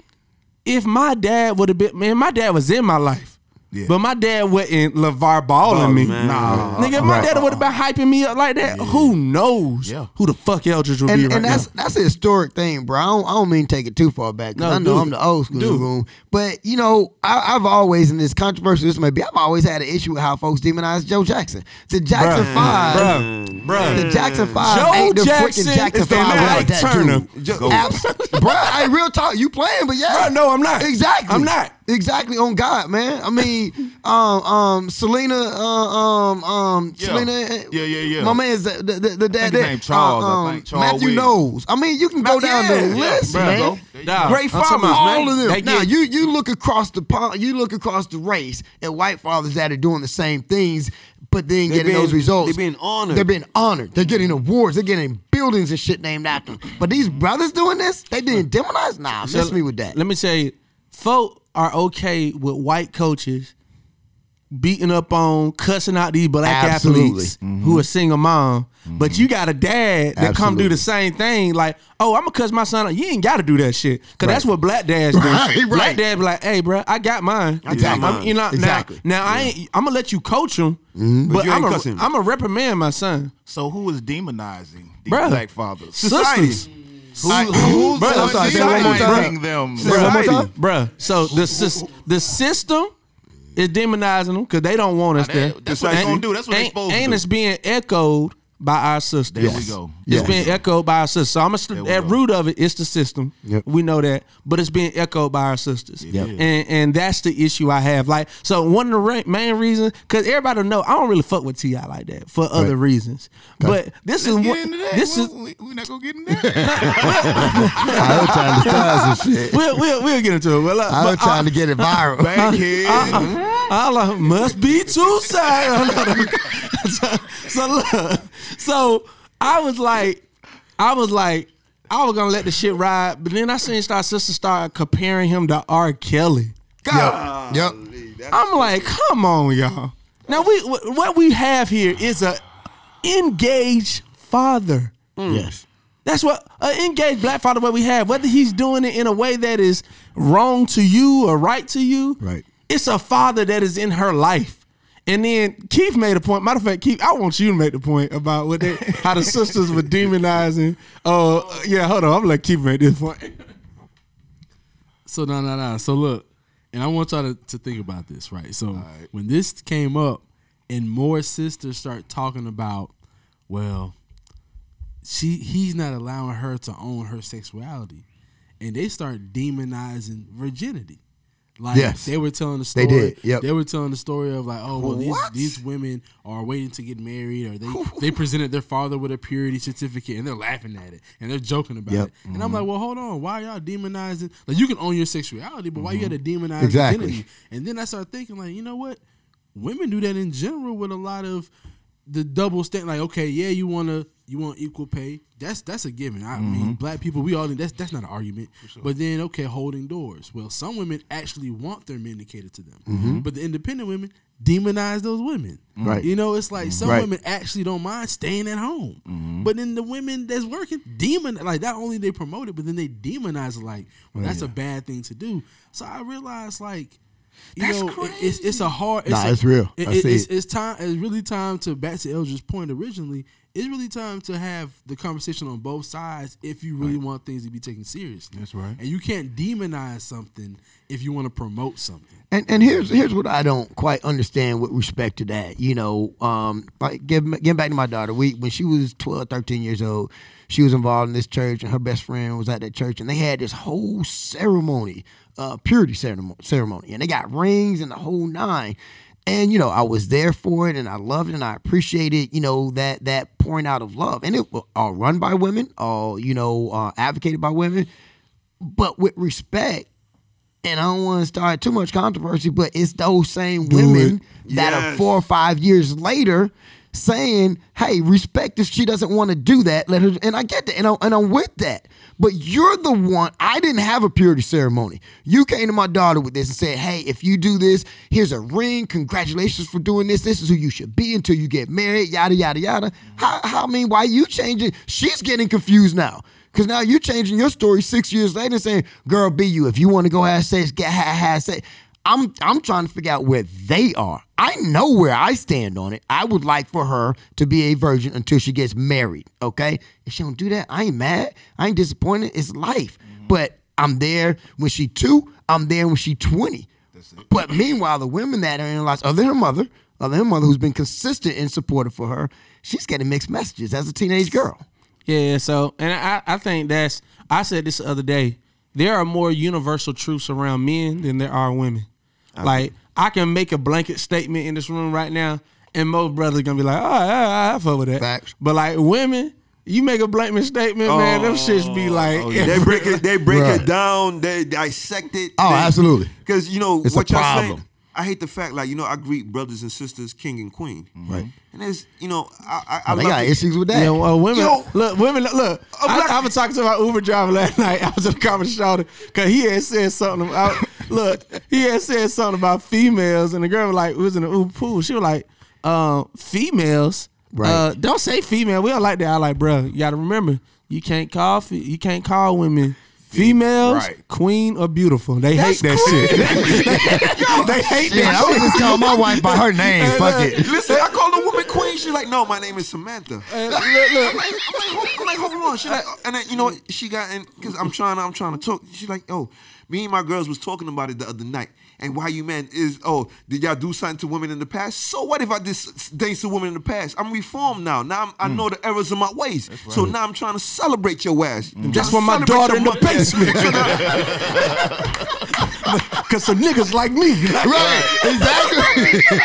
If my dad would have been, man, my dad was in my life. Yeah. But my dad wasn't LeVar balling Ballin', me. man. Nah. Nigga, if my Right. dad would have been hyping me up like that, who knows Yeah. who the fuck Eldridge would And, be right and that's now. that's a historic thing, bro. I don't, I don't mean to take it too far back because No, I know do I'm the old school Do it. room. But you know, I, I've always in this controversial this may be, I've always had an issue with how folks demonize Joe Jackson. The Jackson Bruh. Five, Bruh, bruh. the Jackson Five Joe ain't the Jackson freaking Jackson is the Five Mike without that Turner. dude. Jo- Abs- bruh, hey, real talk, you playing, but yeah, Bruh, no, I'm not. Exactly, I'm not. Exactly on God, man. I mean, um, um, Selena, uh, um, um, Yeah. Selena, Yeah, yeah, yeah. My man's the the, the, the dad his name Charles, I uh, um, think. Charles Matthew Williams. knows. I mean, you can go Ma- down yeah, the list, bruh, man. go. Great I'm farmers, man. All of them. They now get- you you look across the pond, you look across the race at white fathers that are doing the same things, but then getting being- those results. They're being honored. They're being honored. They're getting awards. They're getting buildings and shit named after them. But these brothers doing this, they being demonized. Nah, So miss me with that. Let me tell you, folk are okay with white coaches beating up on, cussing out these black Absolutely. athletes who are single mom. But you got a dad that come do the same thing. Like, oh, I'm gonna cuss my son out. You ain't got to do that shit. Cause that's what black dads do. Right, Black right. dad be like, hey, bro, I got mine. Exactly. I'm- you know, Exactly. now, now I ain't. I'm gonna let you coach him, Mm-hmm. but, But you I'm ain't a, cussing him. I'm a reprimand my son. So who is demonizing these Bruh. black fathers? Society. Sisters. Who, who's Bruh, I'm sorry, say it one more demonizing them? Say it one more time. Bruh, so the sys- the system is demonizing them because they don't want us Nah, there. that- that's what they And- gonna do. That's what they and- supposed to do. And do. it's being echoed by our sisters. There we go. It's Yes. being echoed by our sisters. So I'm a st- at go. root of it, it's the system. Yep. We know that, but it's being echoed by our sisters. Yep. And and that's the issue I have. Like, so one of the ra- main reasons, because everybody know I don't really fuck with T.I. like that for other reasons. But this is Let's one. get into that. This we, is we, we not gonna get into that. I was trying to start some shit. we'll, we'll we'll get into it. Well, uh, I was but, uh, trying to get it viral. Bankhead. I like, must be two sides. so, so look, so I was like, I was like, I was gonna let the shit ride, but then I seen Star Sister start comparing him to R. Kelly. Yep. Yep. I'm like, come on, y'all. Now we what we have here is a engaged father. Yes. That's what an engaged black father. What we have, whether he's doing it in a way that is wrong to you or right to you, Right. It's a father that is in her life. And then Keith made a point. Matter of fact, Keith, I want you to make the point about what they, how the sisters were demonizing. Oh, yeah, hold on. I'm gonna let Keith make this point. So no, no, no. So look, and I want y'all to, to think about this, right? So when this came up, and more sisters start talking about, well, she he's not allowing her to own her sexuality, and they start demonizing virginity. Like Yes. they were telling the story. They did, yep. They were telling the story of like, oh well, these these women are waiting to get married, or they they presented their father with a purity certificate, and they're laughing at it and they're joking about Yep. it. And I'm like, well, hold on, why y'all demonizing? Like you can own your sexuality, but why you got to demonize Exactly. identity? And then I started thinking, like, you know what? Women do that in general with a lot of the double stand. Like, okay, yeah, you wanna you want equal pay. That's that's a given. I mean, mm-hmm. black people, we all that's that's not an argument. But then, okay, holding doors. Well, some women actually want their men to cater to them, mm-hmm. but the independent women demonize those women. Right. You know, it's like mm-hmm. some Right. women actually don't mind staying at home, but then the women that's working demon like not only they promote it, but then they demonize it. Like, well, that's a bad thing to do. So I realized like. You That's know, it- it's it's a hard. Nah, a- it's real. it- I it- see it's, it. it's time. It's really time to back to Eldridge's point originally. It's really time to have the conversation on both sides if you really want things to be taken seriously. That's right. And you can't demonize something if you want to promote something. And and here's here's what I don't quite understand with respect to that. You know, um, like getting, getting back to my daughter, we when she was 12, 13 years old, she was involved in this church, and her best friend was at that church, and they had this whole ceremony, uh, purity ceremony, ceremony, and they got rings and the whole nine. And you know, I was there for it, and I loved it, and I appreciated, you know, that that pouring out of love, and it was all run by women, all you know, uh, advocated by women, but with respect and I don't want to start too much controversy, but it's those same women that are four or five years later saying, "Hey, respect if she doesn't want to do that. Let her." And I get that, and, I, and I'm with that. But you're the one. I didn't have a purity ceremony. You came to my daughter with this and said, "Hey, if you do this, here's a ring. Congratulations for doing this. This is who you should be until you get married." Yada yada yada. How? how I mean, why you changing? She's getting confused now. Cause now you're changing your story six years later saying, girl, be you. If you want to go have sex, get have, sex. I'm I'm trying to figure out where they are. I know where I stand on it. I would like for her to be a virgin until she gets married. Okay? If she don't do that, I ain't mad. I ain't disappointed. It's life. But I'm there when she two, I'm there when she 20. But meanwhile, the women that are in lives, other than her mother, other than her mother who's been consistent and supportive for her, she's getting mixed messages as a teenage girl. Yeah, so and I, I think that's I said this the other day. There are more universal truths around men than there are women. Like I can make a blanket statement in this room right now, and most brothers gonna be like, "Oh, I, I, I fuck with that." Facts. But like women, you make a blanket statement, man, them shits be oh, like, oh, yeah. They break it. They break Right. it down. They dissect it. Oh, absolutely. Because you know It's a what y'all problem. saying. I hate the fact, like you know, I greet brothers and sisters, king and queen. Right. And there's, you know, I, I, I they got it. issues with that. Yeah, well, women. Yo. look, women. Look, look A black- I, I was talking to my Uber driver last night. I was in the comedy shoulder because he had said something about. look, he had said something about females, and the girl was like, we was in the Uber pool. She was like, uh, females. Right. Uh, don't say female. We don't like that. I like, bro. You got to remember, you can't call. You can't call women. Females, Right. queen or beautiful. They hate that shit. they hate Yeah, that I was shit. just calling my wife by her name. Fuck uh, it. Listen, I call the woman queen. She's like, no, my name is Samantha. And look, look. I'm like, I'm like, I'm like, hold on. She like, uh, and then you know what? She got in because I'm trying. I'm trying to talk. She's like, oh, me and my girls was talking about it the other night. And why you man is oh, did y'all do something to women in the past? So what if I did things to women in the past? I'm reformed now. Now I'm, I hmm. know the errors of my ways. So now I'm trying to celebrate your ass. I'm hmm. That's why my daughter in the basement. Cause some niggas like me. Like, Right, exactly.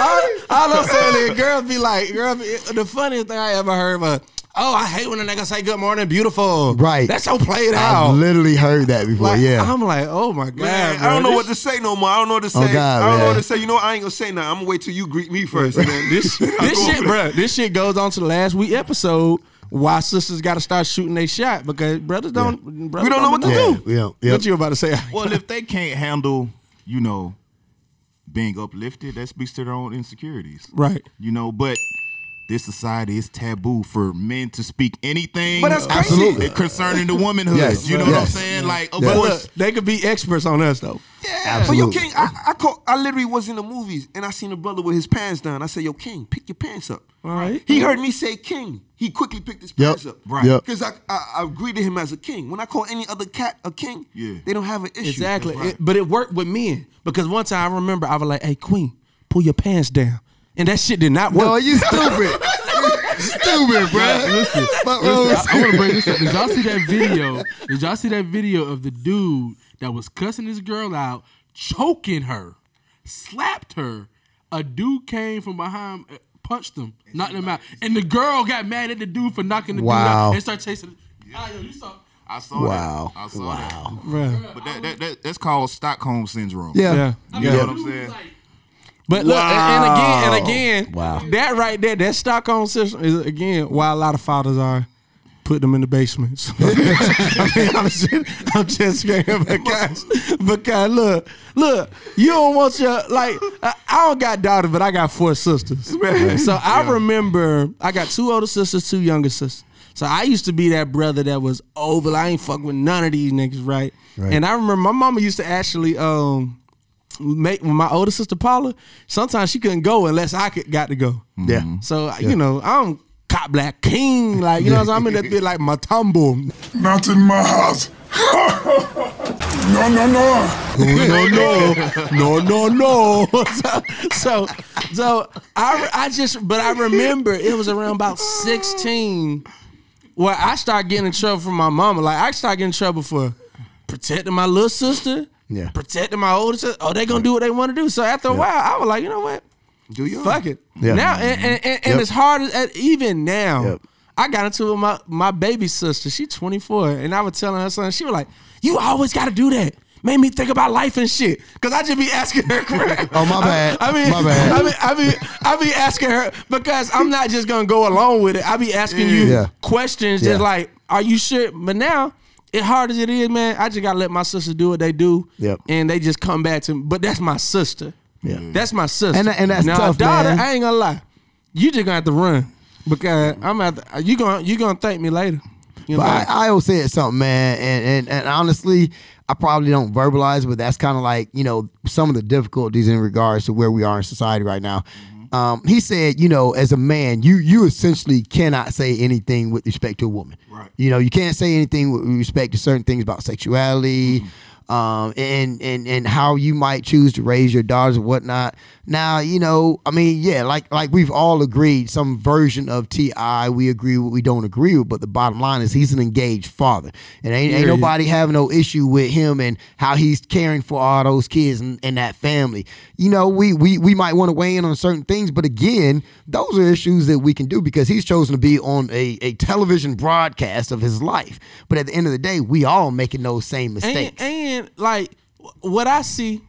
all, all I'm saying is, girls be like, girl. Be, the funniest thing I ever heard was, "Oh, I hate when a nigga say good morning, beautiful." Right. That's so played out. I've literally heard that before. Like, yeah. I'm like, oh my god, Man, bro. I don't know This- what to say no more. I don't know what to oh, say. Oh, God, I don't know what to say. You know, what? I ain't gonna say nothing. I'm gonna wait till you greet me first. and then This this shit, bro. This shit goes on to the last week episode. Why sisters got to start shooting their shot because brothers don't. Brothers We don't know what to be do. yeah, yeah, yeah. What you about to say? Well, if they can't handle, you know, being uplifted, that speaks to their own insecurities. right. You know, but this society is taboo for men to speak anything But that's crazy. Absolutely. concerning the womanhood. Yes, You know what I'm saying? Like, of But course, look, they could be experts on us though. Yeah, Absolutely. but yo, Absolutely. King, I, I call, I literally was in the movies and I seen a brother with his pants down. I said, "Yo, King, pick your pants up." All right. He heard me say "King." He quickly picked his Yep. pants up, Right. Yep. Because I, I I greeted him as a king. When I call any other cat a king, Yeah. they don't have an issue. Exactly. It- but it worked with men because one time I remember I was like, "Hey, Queen, pull your pants down," and that shit did not work. No, you stupid. stupid, bro. Listen, But, listen, I, want to bring this up. Did y'all see that video? Did y'all see that video of the dude that was cussing this girl out, choking her, slapped her? A dude came from behind, uh, punched him, knocked him out, and the girl got mad at the dude for knocking the dude Wow. out and started chasing. Ah, yo, you saw. I saw Wow. that. I saw Wow. Bruh. But that, that, that that's called Stockholm syndrome. Yeah. Yeah. You know what I'm saying? But look, and- and again, and again, Wow. that right there, that Stockholm system is again why a lot of fathers are put them in the basements. I mean, I'm just, I'm just saying because because look, look, you don't want your like I, I don't got daughters, but I got four sisters. So I remember I got two older sisters, two younger sisters. So I used to be that brother that was over. I ain't fuck with none of these niggas, right? Right. And I remember my mama used to actually um make my older sister Paula. Sometimes she couldn't go unless I could got to go. Yeah. Mm-hmm. So you know, I'm cop black king, like you know, what I'm in that bit like Mutombo. Not in my house. Oh, no, no, no. no, no, no, no, no. so, so, so I, I just, but I remember it was around about 16 where I started getting in trouble from my mama. Like I started getting in trouble for protecting my little sister, Yeah. protecting my older sister. Oh, they gonna do what they want to do. So after a while, I was like, you know what? Do you? Fuck it. Yeah. Now and, and, and, and Yep. as hard as even now, Yep. I got into it with my my baby sister. She 24, and I was telling her son, she was like, "You always got to do that." Made me think about life and shit. Cause I just be asking her. Oh, my bad. I, I mean, My bad. I mean, I mean, I be asking her because I'm not just gonna go along with it. I be asking you Yeah. questions, Yeah. just like, "Are you sure?" But now, as hard as it is, man, I just gotta let my sister do what they do. Yep. And they just come back to me. But that's my sister. Yeah. That's my sister. And- and that's now, tough, daughter, man. I ain't gonna lie. You just gonna have to run because I'm at you gonna you gonna thank me later. You know? I, I always said something, man, and, and and honestly, I probably don't verbalize, but that's kind of like you know some of the difficulties in regards to where we are in society right now. Um, he said, you know, as a man, you you essentially cannot say anything with respect to a woman. Right. You know, you can't say anything with respect to certain things about sexuality. Um, and and and how you might choose to raise your daughters and whatnot. Now, you know, I mean, yeah, like like we've all agreed, some version of T.I., we agree with, we don't agree with. But the bottom line is, he's an engaged father, and ain't, ain't nobody having no issue with him and how he's caring for all those kids and, and that family. You know, we we we might want to weigh in on certain things, but again, those are issues that we can do because he's chosen to be on a, a television broadcast of his life. But at the end of the day, we all making those same mistakes. and, and like what I see,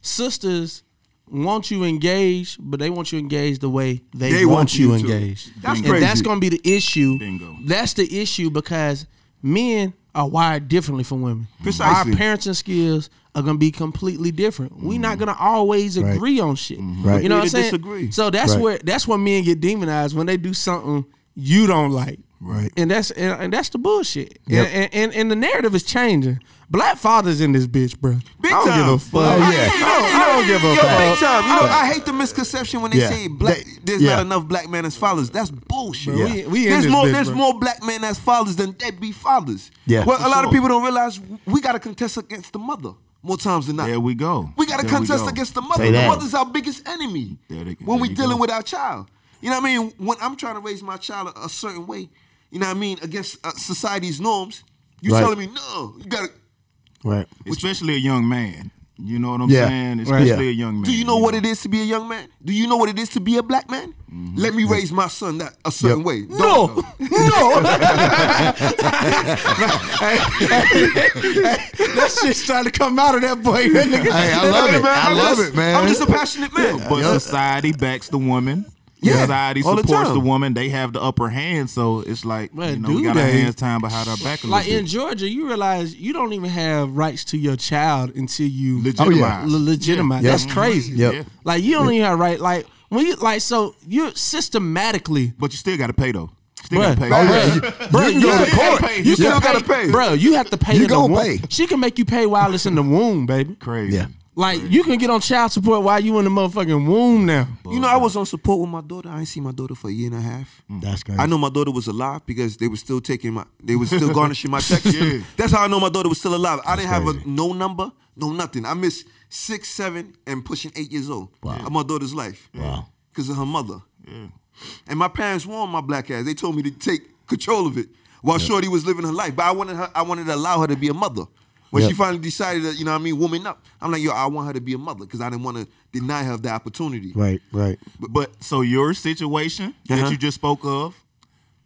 sisters want you engaged, but they want you engaged the way they, They want, want you you engaged. That's and that's gonna be the issue. Bingo. That's the issue because men are wired differently from women. Precisely. Our parenting skills are gonna be completely different. We're not mm-hmm. gonna always Right. agree on shit. Mm-hmm. Right. You know what I'm saying? disagree. So that's Right. where that's where men get demonized when they do something you don't like. Right. And that's and, and that's the bullshit. Yep. And, and and the narrative is changing. Black fathers in this bitch, bro. Big I don't time. give a fuck. Oh, yeah. I don't, I don't give a Yo, fuck. big time. You know, I hate the misconception when they Yeah. say black. There's yeah. not enough black men as fathers. That's bullshit. Bro, we- we in there's this more. bitch, there's bro. more black men as fathers than deadbeat fathers. Yeah. Well, a lot of people don't realize we got to contest against the mother more times than not. There we go. We got to contest go. against the mother. Say The that. mother's our biggest enemy There they- when we you dealing go. with our child. You know what I mean? When I'm trying to raise my child a, a certain way, you know what I mean, against uh, society's norms, you Right. telling me no, you got to. Right. Especially a young man. You know what I'm Yeah. saying? Right. Especially Yeah. a young man. Do you know what it is to be a young man? Do you know what it is to be a black man? Let me raise my son that a certain Yep. way. No, Don't- no. that shit trying to come out of that boy. That nigga- Hey, I love it. Man, I I'm love just- it, man. I'm just a passionate man. But Yup. society backs the woman. Yeah, society all the supports the, time. woman. They have the upper hand, so it's like Man, you know we do got our hands tied behind our back like in bit. Georgia, you realize you don't even have rights to your child until you Legitimize. Oh, yeah. le- legitimize. Yep. That's mm-hmm. crazy. Yep. Yeah. Like you don't even have right. Like when you like, so you systematically, But you still got to pay though. Still Bruh, got to pay. bruh, bruh, can you, go to court. pay. You You still gotta pay. bro. You have to pay. You in gonna pay. She can make you pay while it's in the womb, baby. Crazy. Yeah. Like you can get on child support while you in the motherfucking womb now. You know, I was on support with my daughter. I ain't seen my daughter for a year and a half. Mm. That's crazy. I know my daughter was alive because they were still taking my, they were still garnishing my checks. Yeah. That's how I know my daughter was still alive. I didn't have a no number, no nothing. I missed six, seven, and pushing eight years old of my daughter's life. Wow. Because of her mother. Yeah. And my parents warned my black ass. They told me to take control of it while Shorty was living her life. But I wanted her, I wanted to allow her to be a mother. When she finally decided that, you know what I mean, woman up. I'm like, yo, I want her to be a mother because I didn't want to deny her the opportunity. Right, right. But so your situation Uh-huh. that you just spoke of,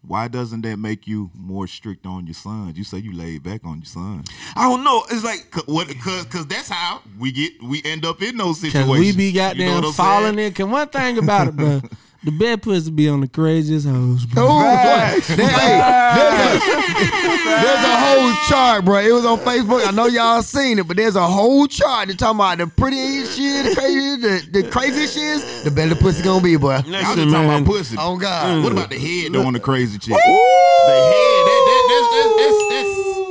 why doesn't that make you more strict on your sons? You say you laid back on your sons. I don't know. It's like Cause, what? Cause, cause that's how we get we end up in those Cause situations. we be You know goddamn what I'm falling saying? in. Cause one thing about it, bro, the bed pussy be on the craziest hoes, bro. Oh, boy. There- hey, there's, a, there's a whole chart, bro. It was on Facebook. I know y'all seen it, but there's a whole chart that talking about the prettiest shit, the crazy, the, the craziest shit, the better the pussy gonna be, boy. Y'all just talking man. about pussy. Oh God. What about the head though on the crazy chick? The head, that, that, that's, that's, that's, that's,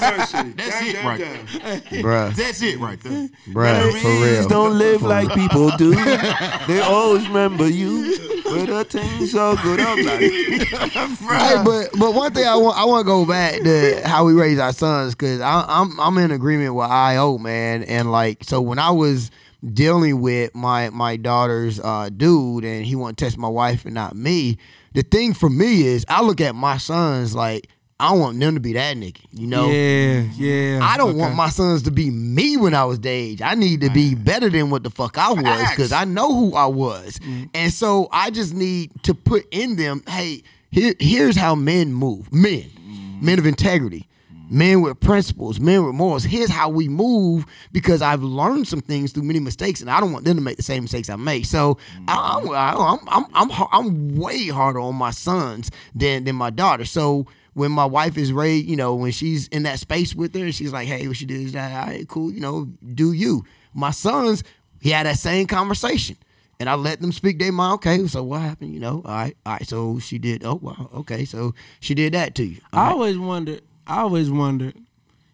that's, that's it right there. Bruh, That's it right there. bruh, for real. don't live like people do. they always remember you. But the things so good of life. Hey, but but one thing I want I want to go back to how we raise our sons because I'm I'm in agreement with IO man and like so when I was dealing with my my daughter's uh, dude and he want to test my wife and not me, the thing for me is I look at my sons like I don't want them to be that nigga, you know. Yeah, yeah. I don't okay. want my sons to be me when I was their age. I need to be better than what the fuck I was because I know who I was. Mm-hmm. And so I just need to put in them, hey, here, here's how men move. Men, mm-hmm. men of integrity, men with principles, men with morals. Here's how we move because I've learned some things through many mistakes and I don't want them to make the same mistakes I make. So I, I'm, I'm, I'm, I'm, I'm way harder on my sons than, than my daughter. So when my wife is raised, you know, when she's in that space with her, she's like, hey, what she did is that, all right, cool, you know, do you. My sons, he had that same conversation. And I let them speak their mind. Okay, so what happened? You know, all right, all right. So she did. Oh, wow. Okay, so she did that to you. All I right. always wondered. I always wondered,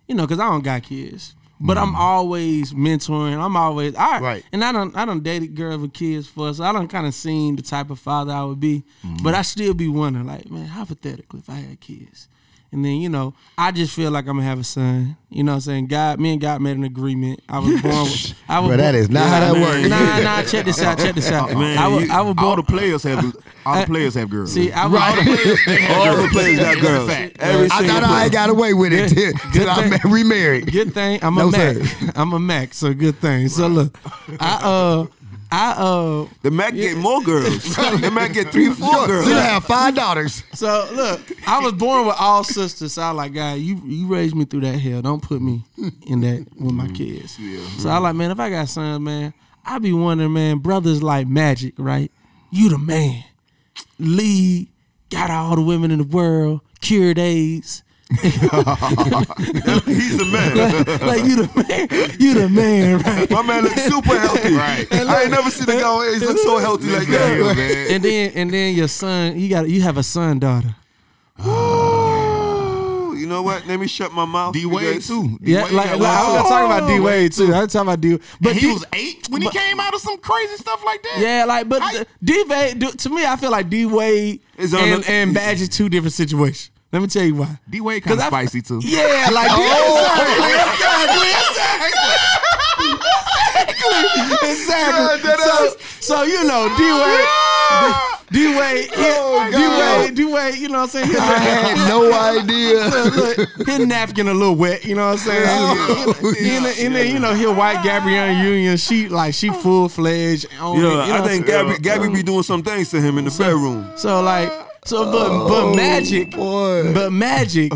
you know, because I don't got kids, but Mm. I'm always mentoring. I'm always all right. And I don't. I don't dated girls with kids for, so I don't kind of seen the type of father I would be. But I still be wondering, like, man, hypothetically, if I had kids, and then you know, I just feel like I'm gonna have a son. You know, what I'm saying God, me and God made an agreement. I was born. With, I was Bro, that born- is not how that works. Nah, nah. Check this out. Check this out. Man, I was. you- I was All born. the players have all the players have girls. See, I was. All the players got girls. Every I single thought I got away with it till, till I thing. remarried. Good thing I'm No, a Mac. sir. I'm a Mac, so good thing. So look, I uh, I uh, The Mac get more girls. the Mac get three, four girls. You have five daughters. so look, I was born with all sisters. So I like, God, you you raised me through that hell. Don't put me in that with my kids. So I like, man, if I got sons, man, I be wondering, man, brothers like magic, right? You the man. Lee got all the women in the world, cured AIDS. He's the man. like you the man, you the man, right? My man looks super healthy. Right. I ain't never seen a guy on age look so healthy like that. Yeah, man. and then and then your son, you got you have a son daughter. Ooh, You know what? Let me shut my mouth. D Wade too. D Yeah, Wade like, like, I one oh, was too. talking about D Wade too. I was talking about D. But And he D- was eight when he came out of some crazy stuff like that. yeah, like but I- D Wade to me, I feel like D Wade Is and the- and Badge is two different situations. Let me tell you why. D Wade kind 'Cause of spicy too. Yeah, like oh, exactly, exactly, exactly. So, so you know, D Wade, D Wade, oh D Wade, D Wade. You know what I'm saying? I had no idea. look, look, his napkin a little wet, you know what I'm saying? Oh, and, then, and then, you know, his white Gabrielle Union, she like she full fledged. Yeah, I think Gabby, Gabby be doing some things to him in the bedroom. so. Like so, but but oh, magic, boy. but magic,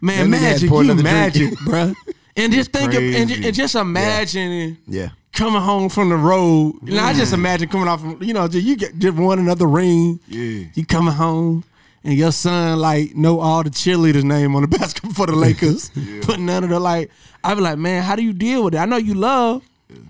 man, That nigga had magic, poured you another magic, bruh. And just think, of, and, Crazy. and just imagine Yeah. coming home from the road. And I just mm. imagine coming off, from, you know, just, you get just won another ring. Yeah. You coming home. And your son like know all the cheerleaders' name on the basketball for the Lakers, but none of the like. I be like, man, how do you deal with it? I know you love,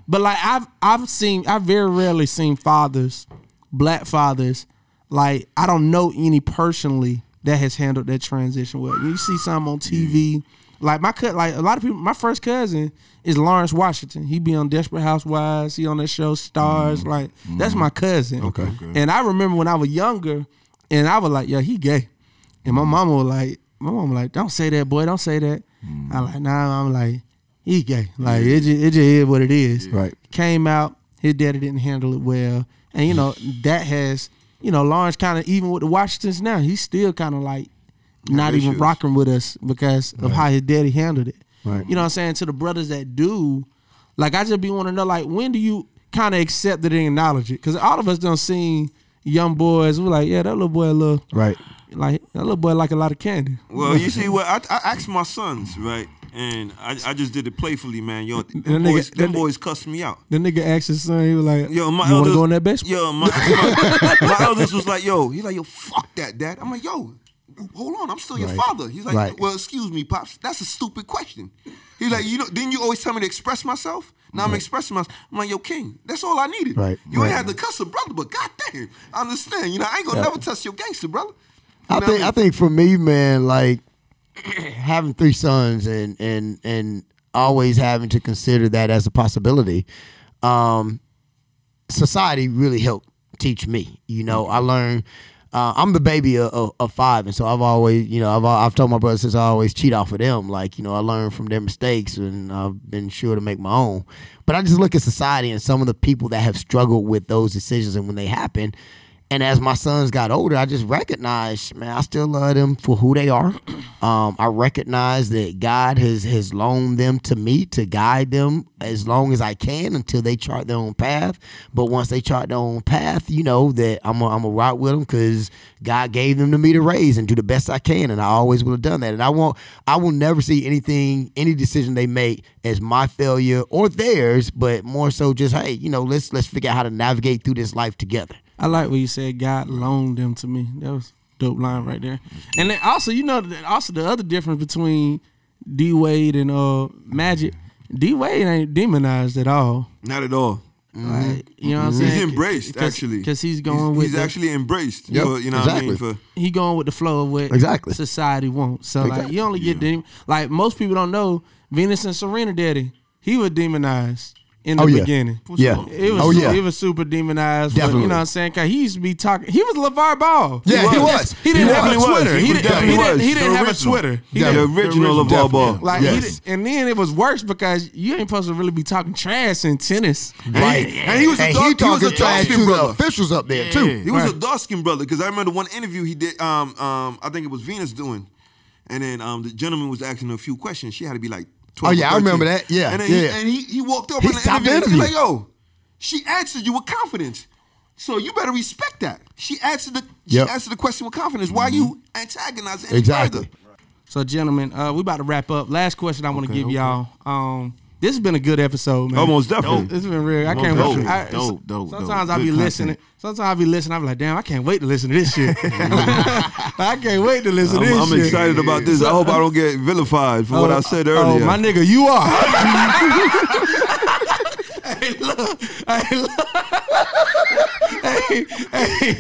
But like I've I've seen I've very rarely seen fathers, black fathers, like I don't know any personally that has handled that transition well. You see some on TV. Like my cut, like a lot of people. My first cousin is Lawrence Washington. He be on Desperate Housewives. He on that show Stars. Mm-hmm. Like that's mm-hmm. my cousin. Okay. And I remember when I was younger, and I was like, yeah, he gay. And my mm-hmm. mama was like, my mama was like, don't say that, boy, don't say that. I like, nah, I'm like, he gay. Like it just, it just is what it is. Right. Came out, his daddy didn't handle it well, and you know that has, you know, Lawrence kind of even with the Washingtons now, he's still kind of like not even rocking with us because of how his daddy handled it. Right. You know what I'm saying? To the brothers that do, like I just be want to know, like when do you kind of accept it and acknowledge it? Because all of us don't seen young boys. We're like, yeah, that little boy, a little Right. like that little boy like a lot of candy. Well, you see, what I, I asked my sons, right, and I, I just did it playfully, man. Yo, them nigga- boys, them boys cussed me out. The nigga asked his son, he was like, Yo, my "You eldest, go in that basement?" Yo, my, my, my eldest was like, yo, he like, yo, fuck that, dad. I'm like, yo, hold on, I'm still your Right. father. He's like, Right. well, excuse me, pops, that's a stupid question. He's like, you know, didn't you always tell me to express myself? Now I'm expressing myself. I'm like, yo, King, that's all I needed. Right, You right. ain't had to cuss a brother, but goddamn, I understand. You know, I ain't gonna Yeah. never touch your gangster, brother. You I think what I think for me, man, like having three sons and and and always having to consider that as a possibility. Um, society really helped teach me. You know, I learned. Uh, I'm the baby of, of, of five, and so I've always, you know, I've I've told my brothers since I always cheat off of them. Like, you know, I learned from their mistakes, and I've been sure to make my own. But I just look at society and some of the people that have struggled with those decisions, and when they happen, and as my sons got older, I just recognized, man, I still love them for who they are. Um, I recognize that God has has loaned them to me to guide them as long as I can until they chart their own path. But once they chart their own path, you know that I'm a, I'm a rock with them because God gave them to me to raise and do the best I can, and I always would have done that. And I won't, I will never see anything, any decision they make as my failure or theirs, but more so just, hey, you know, let's let's figure out how to navigate through this life together. I like what you said. God loaned them to me. That was dope line right there. And then also, you know, also the other difference between D Wade and uh Magic. D Wade ain't demonized at all. Not at all. Like, you know what I'm saying? He's embraced, actually. because he's going with He's the, actually embraced. Yep, for, you know what I mean? exactly. For he going with the flow of what Exactly. society wants. So like you only get dem- like most people don't know Venus and Serena Daddy. He was demonized in the Oh, yeah. beginning. Yeah. It was Oh, yeah. it was super demonized. But, you know what I'm saying? Cause he used to be talking. He was LaVar Ball. Yeah, he was. He didn't He have a. Twitter. He He, didn't, he didn't, he didn't The have a. Twitter. He Yeah. the original of Definitely. Ball. like Yes. did, and then it was worse because you ain't supposed to really be talking trash in tennis. Right. And he was a dark- he he was a trash dark-skinned the brother. officials up there too. He was a dark skinned brother because I remember one interview he did. Um, um, I think it was Venus doing, and then um, the gentleman was asking her a few questions. She had to be like, 12 Oh, yeah, or I remember that. Yeah, and then yeah. He, and he he walked up He in the stopped the interview. and He's like, yo, she answered you with confidence. So you better respect that. She answered the she answered the question with confidence. Why you antagonizing Exactly. further? So, gentlemen, uh, we about to wrap up. Last question I want to give y'all. Um, this has been a good episode, man. Almost definitely. It's been real. I can't dope, wait. I, dope, dope, sometimes dope. I be Good listening. content. Sometimes I be listening. I be like, damn, I can't wait to listen to this shit. I can't wait to listen I'm, to this shit. I'm shit. excited about this. I hope I don't get vilified for what I oh, said Oh, earlier. my nigga, you are. hey, look. Hey, look. Hey, hey.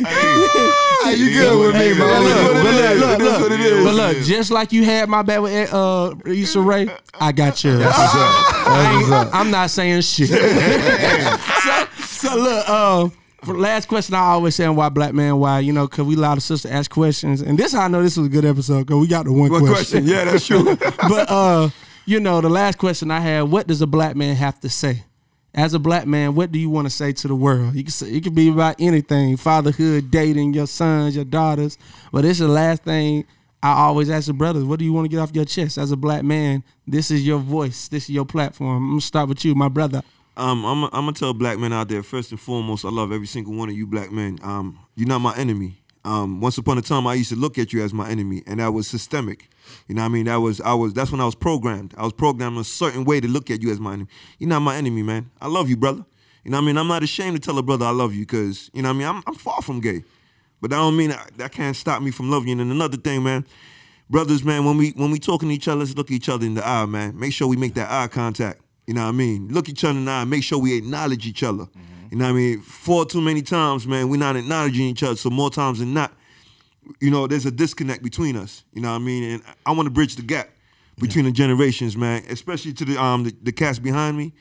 Hey, you good with me, man? look, but look, look, look. what it is. But look, just like you had my back with uh, Issa Rae, I got yours. That's what's up. I That's what's ain't, I'm not saying shit. so, so look, uh, for last question, I always say why black man why you know because we allow the sister to ask questions, and this how I know this was a good episode because we got the one, One question. Yeah, that's true. but uh, you know, the last question I had: What does a black man have to say? As a black man, what do you want to say to the world? You can say it could be about anything: fatherhood, dating, your sons, your daughters. But is the last thing I always ask the brothers: What do you want to get off your chest? As a black man, this is your voice. This is your platform. I'm gonna start with you, my brother. Um, I'm, I'm gonna tell black men out there first and foremost, I love every single one of you black men. Um, you're not my enemy. Um, once upon a time, I used to look at you as my enemy, and that was systemic. You know what I mean? That was I was that's when I was programmed. I was programmed a certain way to look at you as my enemy. You're not my enemy, man. I love you, brother. You know what I mean? I'm not ashamed to tell a brother I love you because you know what I mean. I'm, I'm far from gay, but that don't mean that, that can't stop me from loving you. And another thing, man, brothers, man, when we when we talking to each other, let's look each other in the eye, man. Make sure we make that eye contact. You know what I mean? Look each other in the eye. Make sure we acknowledge each other. You know what I mean? Far too many times, man, we're not acknowledging each other. So more times than not, you know, there's a disconnect between us. You know what I mean? And I want to bridge the gap between the generations, man. Especially to the um the, the cats behind me.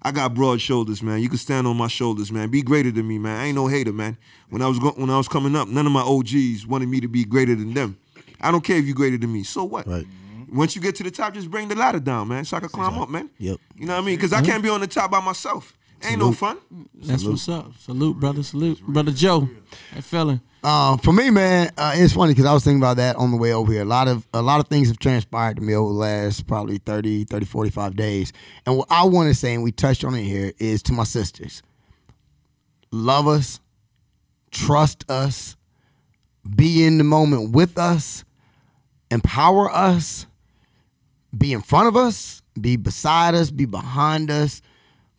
I got broad shoulders, man. You can stand on my shoulders, man. Be greater than me, man. I ain't no hater, man. When I was go- when I was coming up, none of my OGs wanted me to be greater than them. I don't care if you're greater than me. So what? Right. Once you get to the top, just bring the ladder down, man, so I can climb up, man. Yep. You know what I mean? Because I can't be on the top by myself. Ain't no fun. That's what's up. Salute, brother. Salute, brother Joe. That feeling. Um, for me, man, uh, it's funny because I was thinking about that on the way over here. A lot of a lot of things have transpired to me over the last probably 30, 30, 45 days. And what I want to say, and we touched on it here, is to my sisters. Love us, trust us, be in the moment with us, empower us, be in front of us, be beside us, be behind us,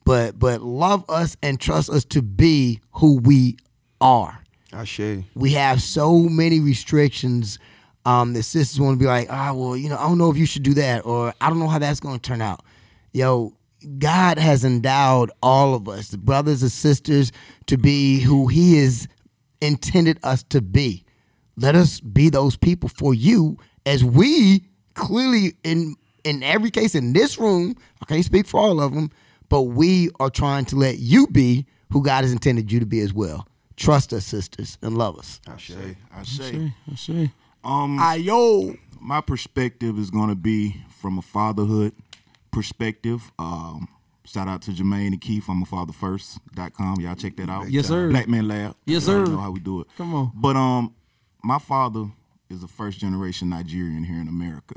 but but love us and trust us to be who we are I share. we have so many restrictions um, that sisters want to be like, ah, well, you know, I don't know if you should do that, or I don't know how that's going to turn out. Yo, God has endowed all of us, the brothers and sisters, to be who He has intended us to be. Let us be those people for you, as we clearly in in every case in this room. I can't speak for all of them, but we are trying to let you be who God has intended you to be as well. Trust us, sisters, and love us. I say, I say. See, I see. Um, Ayo. my perspective is going to be from a fatherhood perspective. Um, shout out to Jermaine and Keith. I'm a father first.com. Y'all check that out. Yes, sir. Black Man Lab. Yes, Y'all sir. know how we do it. Come on. But um, my father is a first generation Nigerian here in America,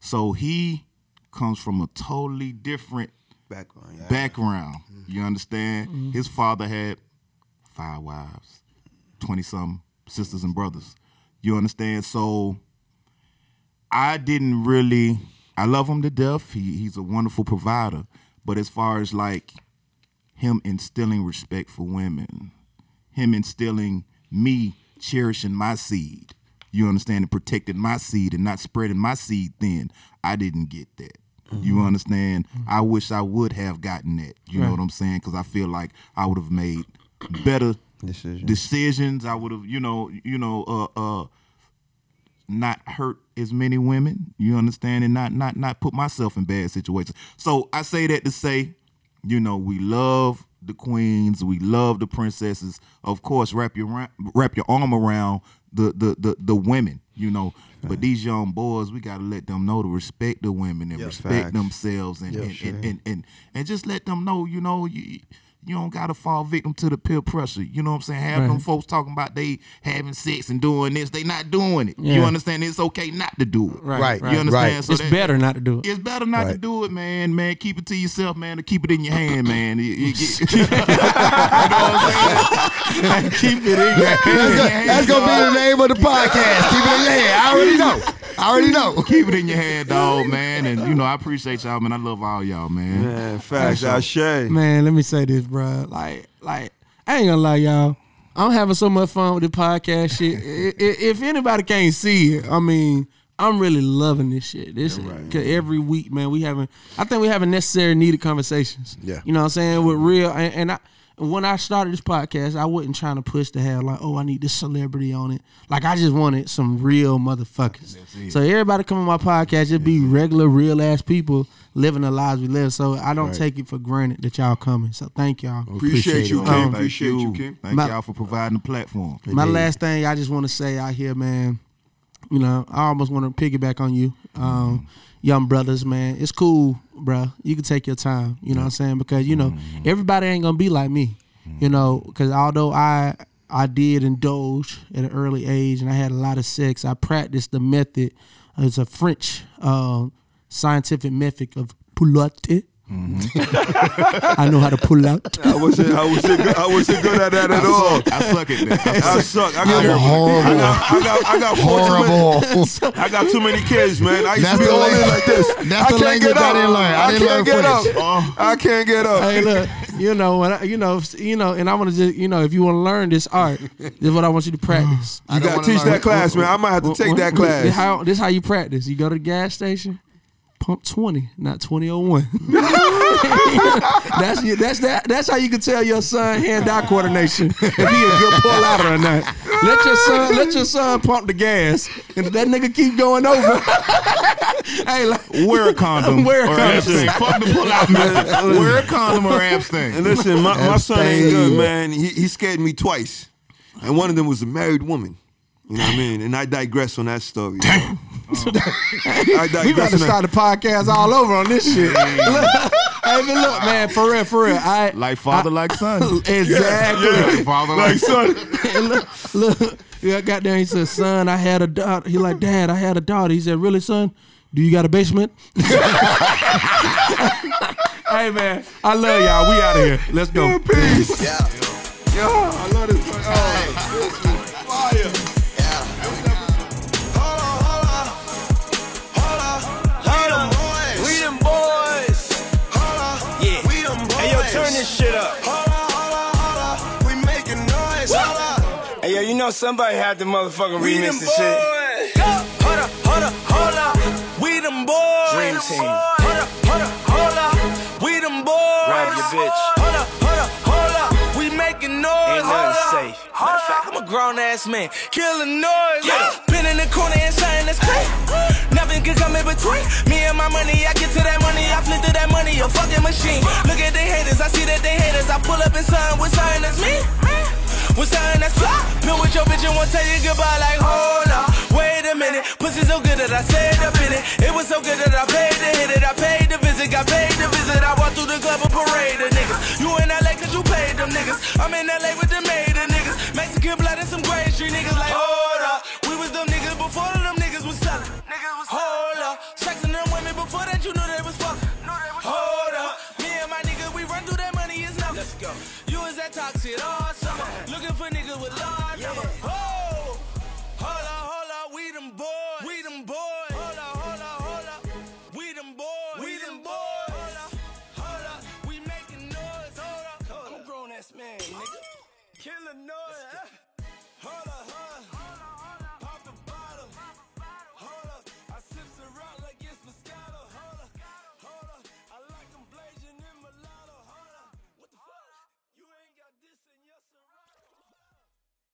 so he comes from a totally different Background. Yeah. background. You mm-hmm. understand? Mm-hmm. His father had five wives, twenty some sisters and brothers. You understand? So I didn't really. I love him to death. He he's a wonderful provider. But as far as like him instilling respect for women, him instilling me cherishing my seed, you understand, and protecting my seed and not spreading my seed thin, I didn't get that. You understand? I wish I would have gotten that. You know what I'm saying? Because I feel like I would have made better Decision. decisions. I would have, you know, you know, uh, uh, not hurt as many women. You understand, and not not not put myself in bad situations. So I say that to say, you know, we love the queens, we love the princesses. Of course, wrap your wrap your arm around the the the, the women. You know, but these young boys, we gotta let them know to respect the women and respect themselves, and and, and, and and and just let them know, you know, you. You don't gotta fall victim to the peer pressure. You know what I'm saying? Have them folks talking about they having sex and doing this. They not doing it. You understand? It's okay not to do it. Right, Right, right. You understand? right. So it's that- better not to do it. It's better not to do it, man. Man, keep it to yourself, man. To keep it in your hand, man. You- you- you know what I'm saying? keep it in your hand. That's gonna be the name of the podcast. Keep it in your head. I already know. I already know. Keep it in your head, dog, man. And you know, I appreciate y'all, man. I love all y'all, man. Man, facts. I share. Man, let me say this, bro. Like, like I ain't gonna lie, y'all. I'm having so much fun with the podcast shit. I- i- if anybody can't see it, I mean, I'm really loving this shit. This cause every week, man, we having. I think we having necessary, needed conversations. Yeah. you know what I'm saying with real. And, and I, when I started this podcast, I wasn't trying to push to have like, oh, I need this celebrity on it. Like, I just wanted some real motherfuckers. So everybody come on my podcast, just be regular, real ass people living the lives we live. So I don't take it for granted that y'all coming. So thank y'all. Appreciate you, it. King. Um, Appreciate you, King. Thank My- y'all for providing the platform. My last thing I just want to say out here, man. You know, I almost want to piggyback on you, um, young brothers, man. It's cool, bro. You can take your time. You know what I'm saying? Because you know everybody ain't gonna be like me. You know, because although I I did indulge at an early age and I had a lot of sex, I practiced the method. It's a French uh, scientific method of poulotte. I know how to pull out. I wasn't. I wasn't. Good, I wasn't good at that at all. I suck at that. I I suck. suck. I got, horrible. I got. I got. I got four too many- Horrible. I got too many kids, man. I used That's to be the on language- it like this. that's I the can't language get I up. didn't learn. I didn't can't learn get French. up. Uh-huh. I can't get up. hey, look, you know, when I, you know, you know, and I want to just, you know, if you want to learn this art, this is what I want you to practice. You gotta teach learn. that class, man. I might have to take that This class. how, this how you practice. You go to the gas station, pump 20, not 2001. that's you- that's that that's how you can tell your son hand-eye coordination if he a good pull out or not. Let your son let your son pump the gas, and if that nigga keep going over. hey, like, Wear a condom. Wear a condom. abstain. Fuck the pull out method. Wear a condom or abstain. And listen, my, my son ain't good, man. He, he scared me twice. And one of them was a married woman. You know what I mean? And I digress on that story. Damn. Mm. I digress we about to start the podcast all over on this shit. Look, hey, but look, man, for real, for real. I Like father, like son. exactly. Like father, like son. Look, look, yeah, I got there. He said, "Son, I had a daughter." He like, "Dad, I had a daughter." He said, "Really, son? Do you got a basement?" hey man, I love y'all. We out of here. Let's go. Peace. Yeah. Yo, I love know somebody had to motherfucking remix this shit. Hold up, hold up, hold up. We them boys. Dream team. Hold up, hold up, hold up. We them boys. Grab your bitch. Hold up, hold up, hold up. We making noise. Ain't nothing safe. Matter of fact, I'm a grown ass man. Killing noise. Yeah. Been in the corner and saying that's crazy. Nothing can come in between. Me and my money, I get to that money. I flip to that money, a fucking machine. Look at the haters, I see that they haters. I pull up in something with something that's me was nothing that's fly. Been with your bitch and won't tell you goodbye like, hold up, Wait a minute, pussy so good that I stayed up in it. It was so good that I paid to hit it. I paid to visit, got paid to visit. I walked through the club and parade the niggas. You in LA cause you paid them niggas. I'm in LA with the made of niggas. Mexican blood and some gray street niggas like, hold up. We was them niggas before them niggas was selling. Niggas was. Hold up. Sexing them women before that you knew they was fucking. Hold up. Me and my niggas we run through that money, it's nothing. Let's go. You was that toxic, oh. know.